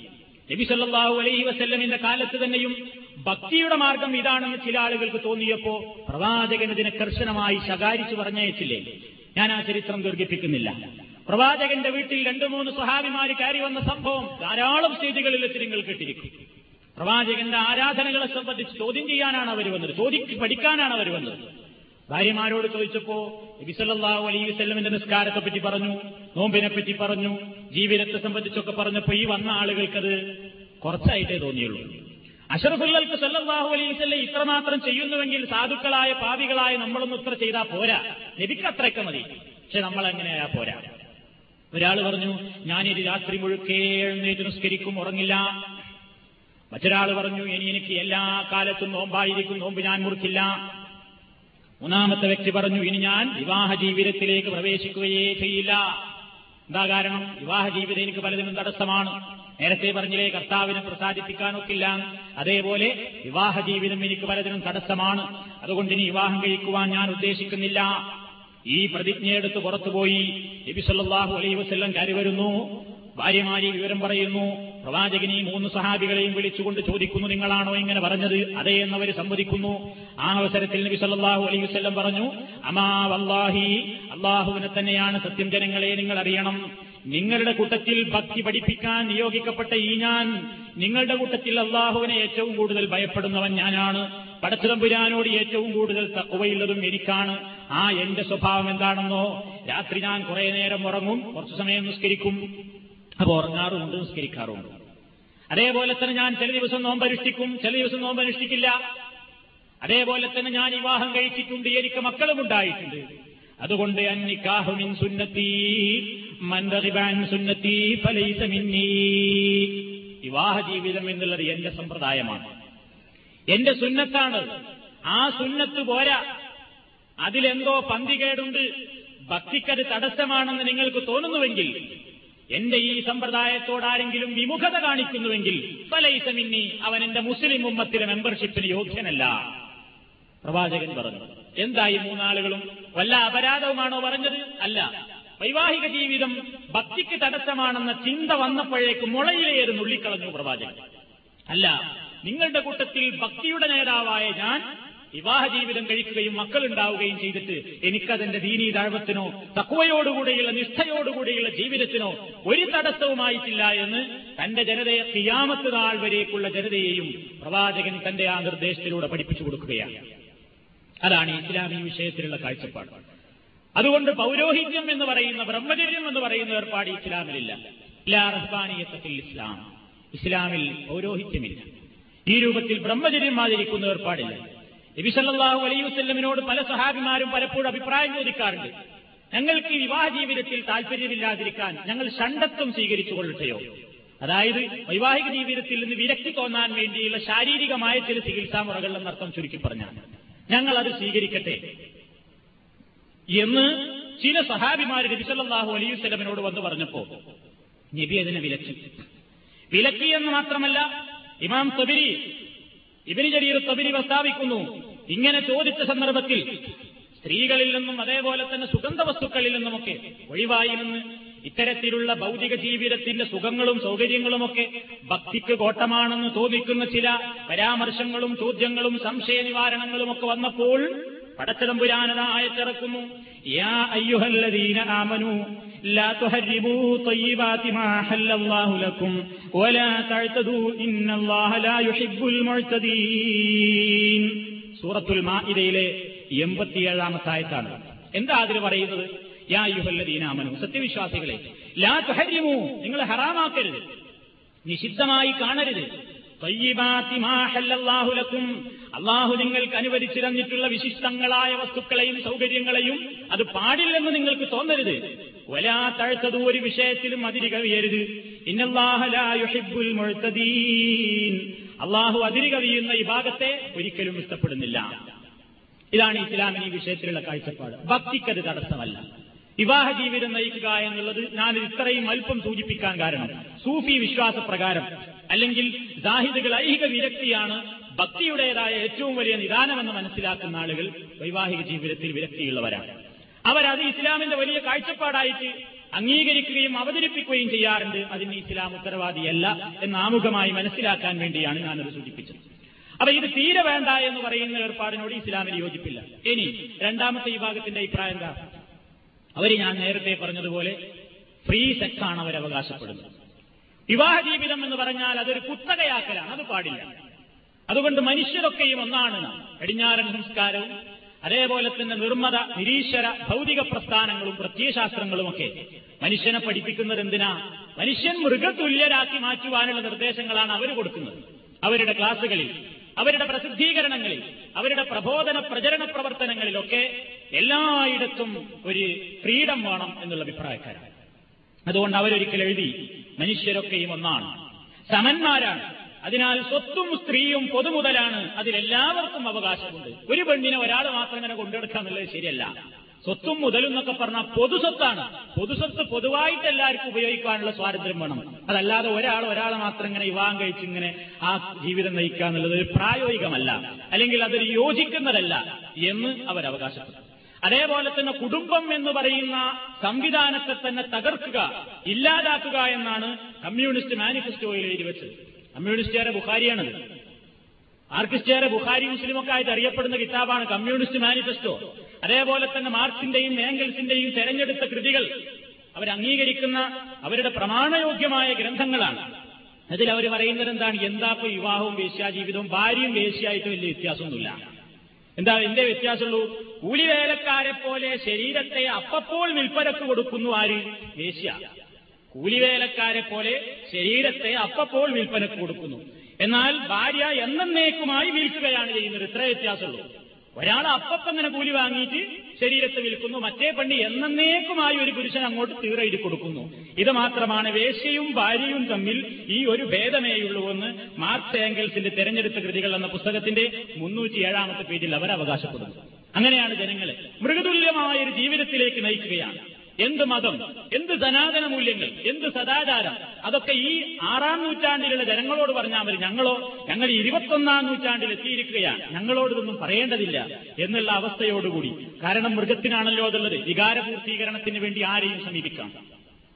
നബി സല്ലാഹു അലൈഹി വസ്ല്ലമിന്റെ കാലത്ത് തന്നെയും ഭക്തിയുടെ മാർഗം ഇതാണെന്ന് ചില ആളുകൾക്ക് തോന്നിയപ്പോ പ്രവാചകൻ ഇതിനെ കർശനമായി ശകാരിച്ചു പറഞ്ഞയച്ചില്ലേ? ഞാൻ ആ ചരിത്രം ദീർഘിപ്പിക്കുന്നില്ല. പ്രവാചകന്റെ വീട്ടിൽ രണ്ടു മൂന്ന് സഹാബിമാര് കയറി വന്ന സംഭവം ധാരാളം സ്റ്റേജുകളിൽ വെച്ച് നിങ്ങൾ കേട്ടിരിക്കും. പ്രവാചകന്റെ ആരാധനകളെ സംബന്ധിച്ച് ചോദ്യം ചെയ്യാനാണ് അവർ വന്നത്. ചോദി പഠിക്കാനാണ് അവർ വന്നത്. ഭാര്യമാരോട് ചോദിച്ചപ്പോ നബിസല്ലാഹു അലൈഹി വസ്ലമിന്റെ നിസ്കാരത്തെ പറ്റി പറഞ്ഞു നോമ്പിനെ പറ്റി പറഞ്ഞു ജീവിതത്തെ സംബന്ധിച്ചൊക്കെ പറഞ്ഞപ്പോ ഈ വന്ന ആളുകൾക്കത് കുറച്ചായിട്ടേ തോന്നിയുള്ളൂ. അഷറഫുല്ലൽക്ക് സല്ലാഹു അലൈഹി വസല്ലം ഇത്രമാത്രം ചെയ്യുന്നുവെങ്കിൽ സാധുക്കളായ പാവികളായ നമ്മളൊന്നും ഇത്ര ചെയ്താൽ പോരാ. ലഭിക്ക അത്രയ്ക്ക് മതി. പക്ഷെ നമ്മൾ എങ്ങനെയാ പോരാ? ഒരാൾ പറഞ്ഞു ഞാനിത് രാത്രി മുഴുക്കേ എഴുന്നേറ്റ് നിസ്കരിക്കും ഉറങ്ങില്ല. മറ്റൊരാൾ പറഞ്ഞു ഇനി എനിക്ക് എല്ലാ കാലത്തും നോമ്പായിരിക്കും നോമ്പ് ഞാൻ മുറിക്കില്ല. മൂന്നാമത്തെ വ്യക്തി പറഞ്ഞു ഇനി ഞാൻ വിവാഹ ജീവിതത്തിലേക്ക് പ്രവേശിക്കുകയേ ചെയ്യില്ല. എന്താ കാരണം? വിവാഹ ജീവിതം എനിക്ക് പലതിനും തടസ്സമാണ്. നേരത്തെ പറഞ്ഞില്ലേ കർത്താവിനെ പ്രസാദിപ്പിക്കാനൊക്കില്ല. അതേപോലെ വിവാഹ ജീവിതം എനിക്ക് പലതിനും തടസ്സമാണ്. അതുകൊണ്ട് ഇനി വിവാഹം കഴിക്കുവാൻ ഞാൻ ഉദ്ദേശിക്കുന്നില്ല. ഈ പ്രതിജ്ഞയെടുത്ത് പുറത്തുപോയി നബിസല്ലാഹു അലൈ വസ്ല്ലം കരുവരുന്നു വരുന്നു. ഭാര്യമാരി വിവരം പറയുന്നു. പ്രവാചകനെ മൂന്ന് സഹാബികളെയും വിളിച്ചുകൊണ്ട് ചോദിക്കുന്നു നിങ്ങളാണോ ഇങ്ങനെ പറഞ്ഞത്? അതേ എന്നവർ സമ്മതിക്കുന്നു ആ അവസരത്തിൽ നബി സല്ലാഹു അലൈഹി വസ്ല്ലം പറഞ്ഞു അമാ വല്ലാഹി അള്ളാഹുവിനെ തന്നെയാണ് സത്യം ജനങ്ങളെ നിങ്ങൾ അറിയണം. നിങ്ങളുടെ കൂട്ടത്തിൽ ഭക്തി പഠിപ്പിക്കാൻ നിയോഗിക്കപ്പെട്ട ഈ ഞാൻ നിങ്ങളുടെ കൂട്ടത്തിൽ അള്ളാഹുവിനെ ഏറ്റവും കൂടുതൽ ഭയപ്പെടുന്നവൻ ഞാനാണ്. പടച്ചിടമ്പുരാനോട് ഏറ്റവും കൂടുതൽ തക്കുവയുള്ളതും എനിക്കാണ്. ആ എന്റെ സ്വഭാവം എന്താണെന്നോ? രാത്രി ഞാൻ കുറെ നേരം ഉറങ്ങും കുറച്ചു സമയം നിസ്കരിക്കും. അപ്പോൾ ഉറങ്ങാറുമുണ്ട് നിസ്കരിക്കാറുമുണ്ട്. അതേപോലെ തന്നെ ഞാൻ ചില ദിവസം നോമ്പനുഷ്ഠിക്കും ചില ദിവസം നോമ്പനുഷ്ഠിക്കില്ല. അതേപോലെ തന്നെ ഞാൻ വിവാഹം കഴിച്ചിട്ടുണ്ട് എനിക്ക് മക്കളും ഉണ്ടായിട്ടുണ്ട് അതുകൊണ്ട് അന്നിക്കാഹുമിൻ സുന്നത്തി. വിവാഹ ജീവിതം എന്നുള്ളത് എന്റെ സമ്പ്രദായമാണ്. എന്റെ സുന്നത്താണ്. ആ സുന്നത്ത് പോരാ. അതിലെന്തോ പന്തികേടുണ്ട്. ഭക്തിക്കത് തടസ്സമാണെന്ന് നിങ്ങൾക്ക് തോന്നുന്നുവെങ്കിൽ എന്റെ ഈ സമ്പ്രദായത്തോട് ആരെങ്കിലും വിമുഖത കാണിക്കുന്നുവെങ്കിൽ പലൈസമിന്നി അവൻ എന്റെ മുസ്ലിം ഉമ്മത്തിലെ മെമ്പർഷിപ്പിന് യോഗ്യനല്ല. പ്രവാചകൻ പറഞ്ഞു എന്തായി മൂന്നാളുകളും? വല്ല അപരാധവുമാണോ പറഞ്ഞത്? അല്ല. വൈവാഹിക ജീവിതം ഭക്തിക്ക് തടസ്സമാണെന്ന ചിന്ത വന്നപ്പോഴേക്ക് മുളയിലേറെ നുള്ളിക്കളഞ്ഞു പ്രവാചകൻ. അല്ല നിങ്ങളുടെ കൂട്ടത്തിൽ ഭക്തിയുടെ നേതാവായ ഞാൻ വിവാഹ ജീവിതം കഴിക്കുകയും മക്കളുണ്ടാവുകയും ചെയ്തിട്ട് എനിക്കതെന്റെ ദീനീ താഴ്വത്തിനോ തക്കുവയോടുകൂടിയുള്ള നിഷ്ഠയോടുകൂടിയുള്ള ജീവിതത്തിനോ ഒരു തടസ്സവുമായിട്ടില്ല എന്ന് തന്റെ ജനതയെ കിയാമത്ത് നാൾ വരേക്കുള്ള ജനതയെയും പ്രവാചകൻ തന്റെ ആ നിർദ്ദേശത്തിലൂടെ പഠിപ്പിച്ചു കൊടുക്കുകയാണ്. അതാണ് ഇസ്ലാമി വിഷയത്തിലുള്ള കാഴ്ചപ്പാട്. അതുകൊണ്ട് പൗരോഹിത്യം എന്ന് പറയുന്ന ബ്രഹ്മചര്യം എന്ന് പറയുന്ന ഏർപ്പാട് ഇസ്ലാമിലില്ല. ഇല്ലാ റഹ്ബാനിയത്തിൽ ഇസ്ലാം. ഇസ്ലാമിൽ പൗരോഹിത്യമില്ല. ഈ രൂപത്തിൽ ബ്രഹ്മചര്യം ആചരിക്കുന്ന ഏർപ്പാടില്ല. നബിസല്ലാഹു അലൈഹി വസ്ല്ലമിനോട് പല സഹാബിമാരും പലപ്പോഴും അഭിപ്രായം ചോദിക്കാറുണ്ട്. ഞങ്ങൾക്ക് ഈ വിവാഹ ജീവിതത്തിൽ താല്പര്യമില്ലാതിരിക്കാൻ ഞങ്ങൾ ഷണ്ടത്വം സ്വീകരിച്ചു കൊള്ളട്ടെയോ? അതായത് വൈവാഹിക ജീവിതത്തിൽ നിന്ന് വിരക്തി തോന്നാൻ വേണ്ടിയുള്ള ശാരീരികമായ ചില ചികിത്സാ മുറകൾ എന്നർത്ഥം ചുരുക്കി പറഞ്ഞാണ് ഞങ്ങൾ അത് സ്വീകരിക്കട്ടെ. എന്ന് ചില സഹാബിമാർ നബിസല്ലാഹു അലൈഹി സ്വലമിനോട് വന്ന് പറഞ്ഞപ്പോ നബി അതിനെ വിലക്കി. വിലക്കി എന്ന് മാത്രമല്ല ഇമാം തബിരി ഇബിനി ജരീർ തബിരി പ്രസ്താവിക്കുന്നു ഇങ്ങനെ ചോദിച്ച സന്ദർഭത്തിൽ സ്ത്രീകളിൽ നിന്നും അതേപോലെ തന്നെ സുഗന്ധ വസ്തുക്കളിൽ നിന്നുമൊക്കെ ഒഴിവായി നിന്ന് ഇത്തരത്തിലുള്ള ഭൗതിക ജീവിതത്തിന്റെ സുഖങ്ങളും സൗകര്യങ്ങളുമൊക്കെ ഭക്തിക്ക് കോട്ടമാണെന്ന് തോന്നിക്കുന്ന ചില പരാമർശങ്ങളും ചോദ്യങ്ങളും സംശയ നിവാരണങ്ങളുമൊക്കെ വന്നപ്പോൾ പടച്ചതമ്പുരാനത ആയത്തിറക്കുന്നു യാ അയ്യുഹല്ലദീന ആമനു لا تحرموا طيبات ما حل الله لكم ولا تعتدوا إن الله لا يحب المعتدين സൂറത്തുൽ മാഇദയിലെ എൺപത്തിയേഴാമത്തെ ആയത്താണ് എന്താ അതിൽ പറയുന്നത് യാ യുഹല്ലദീനാമനു സത്യവിശ്വാസികളെ ലാ തുഹരിമു നിങ്ങൾ ഹറാമാക്കരുത് നിഷിദ്ധമായി കാണരുത് ലക്കും അള്ളാഹു നിങ്ങൾക്ക് അനുവദിച്ചു തന്നിട്ടുള്ള വിശിഷ്ടങ്ങളായ വസ്തുക്കളെയും സൗകര്യങ്ങളെയും അത് പാടില്ലെന്ന് നിങ്ങൾക്ക് തോന്നരുത്. വലാ തഴുത്തത് ഒരു വിഷയത്തിലും അതിരി കവിയരുത്. അള്ളാഹു അതിരി കവിയുന്ന ഈ ഭാഗത്തെ ഒരിക്കലും ഇഷ്ടപ്പെടുന്നില്ല. ഇതാണ് ഇസ്ലാമിന് ഈ വിഷയത്തിലുള്ള കാഴ്ചപ്പാട്. ഭക്തിക്കത് തടസ്സമല്ല. വിവാഹ ജീവിതം നയിക്കുക എന്നുള്ളത് ഞാൻ ഇത്രയും അല്പം സൂചിപ്പിക്കാൻ കാരണം. സൂഫി വിശ്വാസ പ്രകാരം അല്ലെങ്കിൽ ജാഹിദുകൾ ഐഹിക വിരക്തിയാണ് ഭക്തിയുടേതായ ഏറ്റവും വലിയ നിദാനമെന്ന് മനസ്സിലാക്കുന്ന ആളുകൾ വൈവാഹിക ജീവിതത്തിൽ വിരക്തിയുള്ളവരാണ്. അവരത് ഇസ്ലാമിന്റെ വലിയ കാഴ്ചപ്പാടായിട്ട് അംഗീകരിക്കുകയും അവതരിപ്പിക്കുകയും ചെയ്യാറുണ്ട്. അതിന് ഇസ്ലാം ഉത്തരവാദിയല്ല എന്ന് ആമുഖമായി മനസ്സിലാക്കാൻ വേണ്ടിയാണ് ഞാനത് സൂചിപ്പിച്ചത്. അപ്പൊ ഇത് തീരെ വേണ്ട എന്ന് പറയുന്ന ഏർപ്പാടിനോട് ഇസ്ലാമിന് യോജിപ്പില്ല. ഇനി രണ്ടാമത്തെ വിഭാഗത്തിന്റെ അഭിപ്രായം എന്താ? അവർ ഞാൻ നേരത്തെ പറഞ്ഞതുപോലെ ഫ്രീ സെക്സ് ആണ് അവർ അവകാശപ്പെടുന്നത്. വിവാഹ ജീവിതം എന്ന് പറഞ്ഞാൽ അതൊരു കുത്തകയാക്കലാണ്. അത് പാടില്ല. അതുകൊണ്ട് മനുഷ്യരൊക്കെയും ഒന്നാണ് പടിഞ്ഞാറൻ സംസ്കാരവും അതേപോലെ തന്നെ നിർമ്മത നിരീശ്വര ഭൗതിക പ്രസ്ഥാനങ്ങളും പ്രത്യയശാസ്ത്രങ്ങളും ഒക്കെ. മനുഷ്യനെ പഠിപ്പിക്കുന്നത് എന്തിനാ? മനുഷ്യൻ മൃഗതുല്യരാക്കി മാറ്റുവാനുള്ള നിർദ്ദേശങ്ങളാണ് അവർ കൊടുക്കുന്നത്. അവരുടെ ക്ലാസുകളിൽ അവരുടെ പ്രസിദ്ധീകരണങ്ങളിൽ അവരുടെ പ്രബോധന പ്രചരണ പ്രവർത്തനങ്ങളിലൊക്കെ എല്ലായിടത്തും ഒരു ഫ്രീഡം വേണം എന്നുള്ള അഭിപ്രായക്കാരാണ്. അതുകൊണ്ട് അവരൊരിക്കൽ എഴുതി മനുഷ്യരൊക്കെയും ഒന്നാണ്. സമന്മാരാണ്. അതിനാൽ സ്വത്തും സ്ത്രീയും പൊതുമുതലാണ് അതിലെല്ലാവർക്കും അവകാശമുണ്ട്. ഒരു പെണ്ണിനെ ഒരാൾ മാത്രം ഇങ്ങനെ കൊണ്ടെടുക്കുക ശരിയല്ല. സ്വത്തും മുതലും എന്നൊക്കെ പറഞ്ഞാൽ പൊതുസ്വത്താണ് പൊതുസ്വത്ത് പൊതുവായിട്ട് എല്ലാവർക്കും ഉപയോഗിക്കാനുള്ള സ്വാതന്ത്ര്യം വേണം. അതല്ലാതെ ഒരാൾ ഒരാളെ മാത്രം ഇങ്ങനെ വിവാഹം കഴിച്ച് ഇങ്ങനെ ആ ജീവിതം നയിക്കുക എന്നുള്ളത് ഒരു പ്രായോഗികമല്ല. അല്ലെങ്കിൽ അതൊരു യോജിക്കുന്നതല്ല എന്ന് അവർ അവകാശപ്പെട്ടു. അതേപോലെ തന്നെ കുടുംബം എന്ന് പറയുന്ന സംവിധാനത്തെ തന്നെ തകർക്കുക ഇല്ലാതാക്കുക എന്നാണ് കമ്മ്യൂണിസ്റ്റ് മാനിഫെസ്റ്റോയിൽ എഴുതി വെച്ചത്. കമ്മ്യൂണിസ്റ്റുകാരെ ബുഖാരിയാണത്. ആർക്കിസ്റ്റുകാരെ ബുഖാരി മുസ്ലിമൊക്കെ ആയിട്ട് അറിയപ്പെടുന്ന കിതാബാണ് കമ്മ്യൂണിസ്റ്റ് മാനിഫെസ്റ്റോ. അതേപോലെ തന്നെ മാർക്സിന്റെയും ഏംഗൽസിന്റെയും തെരഞ്ഞെടുത്ത കൃതികൾ അവർ അവരുടെ പ്രമാണയോഗ്യമായ ഗ്രന്ഥങ്ങളാണ്. അതിൽ അവർ പറയുന്നത് എന്താണ്? എന്താ ഇപ്പൊ വിവാഹവും വേശ്യാജീവിതവും ഭാര്യയും വേശ്യായിട്ടും വലിയ വ്യത്യാസമൊന്നുമില്ല. എന്താ എന്തേ വ്യത്യാസമുള്ളൂ? കൂലിവേലക്കാരെ പോലെ ശരീരത്തെ അപ്പപ്പോൾ വിൽപ്പനക്ക് കൊടുക്കുന്നു ആര്? വേശ്യ. കൂലിവേലക്കാരെ പോലെ ശരീരത്തെ അപ്പപ്പോൾ വിൽപ്പനക്ക് കൊടുക്കുന്നു. എന്നാൽ ഭാര്യ എന്നേക്കുമായി വിൽക്കുകയാണ് ചെയ്യുന്നത്. ഇത്ര വ്യത്യാസമുള്ളൂ. ഒരാൾ അപ്പപ്പങ്ങനെ കൂലി വാങ്ങിയിട്ട് ശരീരത്തെ വിൽക്കുന്നു. മറ്റേ പണി എന്നേക്കുമായി ഒരു പുരുഷൻ അങ്ങോട്ട് തീറെഴുതി കൊടുക്കുന്നു. ഇത് മാത്രമാണ് വേശ്യയും ഭാര്യയും തമ്മിൽ ഈ ഒരു ഭേദമേയുള്ളൂ എന്ന് മാർക്സ് ഏംഗൽസിന്റെ തെരഞ്ഞെടുത്ത കൃതികൾ എന്ന പുസ്തകത്തിന്റെ മുന്നൂറ്റി ഏഴാമത്തെ പേജിൽ അവർ അവകാശപ്പെടുന്നു. അങ്ങനെയാണ് ജനങ്ങളെ മൃഗതുല്യമായ ഒരു ജീവിതത്തിലേക്ക് നയിക്കുകയാണ്. എന്ത് മതം എന്ത് സനാതന മൂല്യങ്ങൾ എന്ത് സദാചാരം അതൊക്കെ ഈ ആറാം നൂറ്റാണ്ടിലുള്ള ജനങ്ങളോട് പറഞ്ഞാൽ മതി. ഞങ്ങളോ ഞങ്ങൾ ഇരുപത്തൊന്നാം നൂറ്റാണ്ടിൽ എത്തിയിരിക്കുകയാണ്. ഞങ്ങളോട് ഇതൊന്നും പറയേണ്ടതില്ല എന്നുള്ള അവസ്ഥയോടുകൂടി. കാരണം മൃഗത്തിനാണല്ലോ അതുള്ളത്. വികാരപൂർത്തീകരണത്തിന് വേണ്ടി ആരെയും സമീപിക്കാം.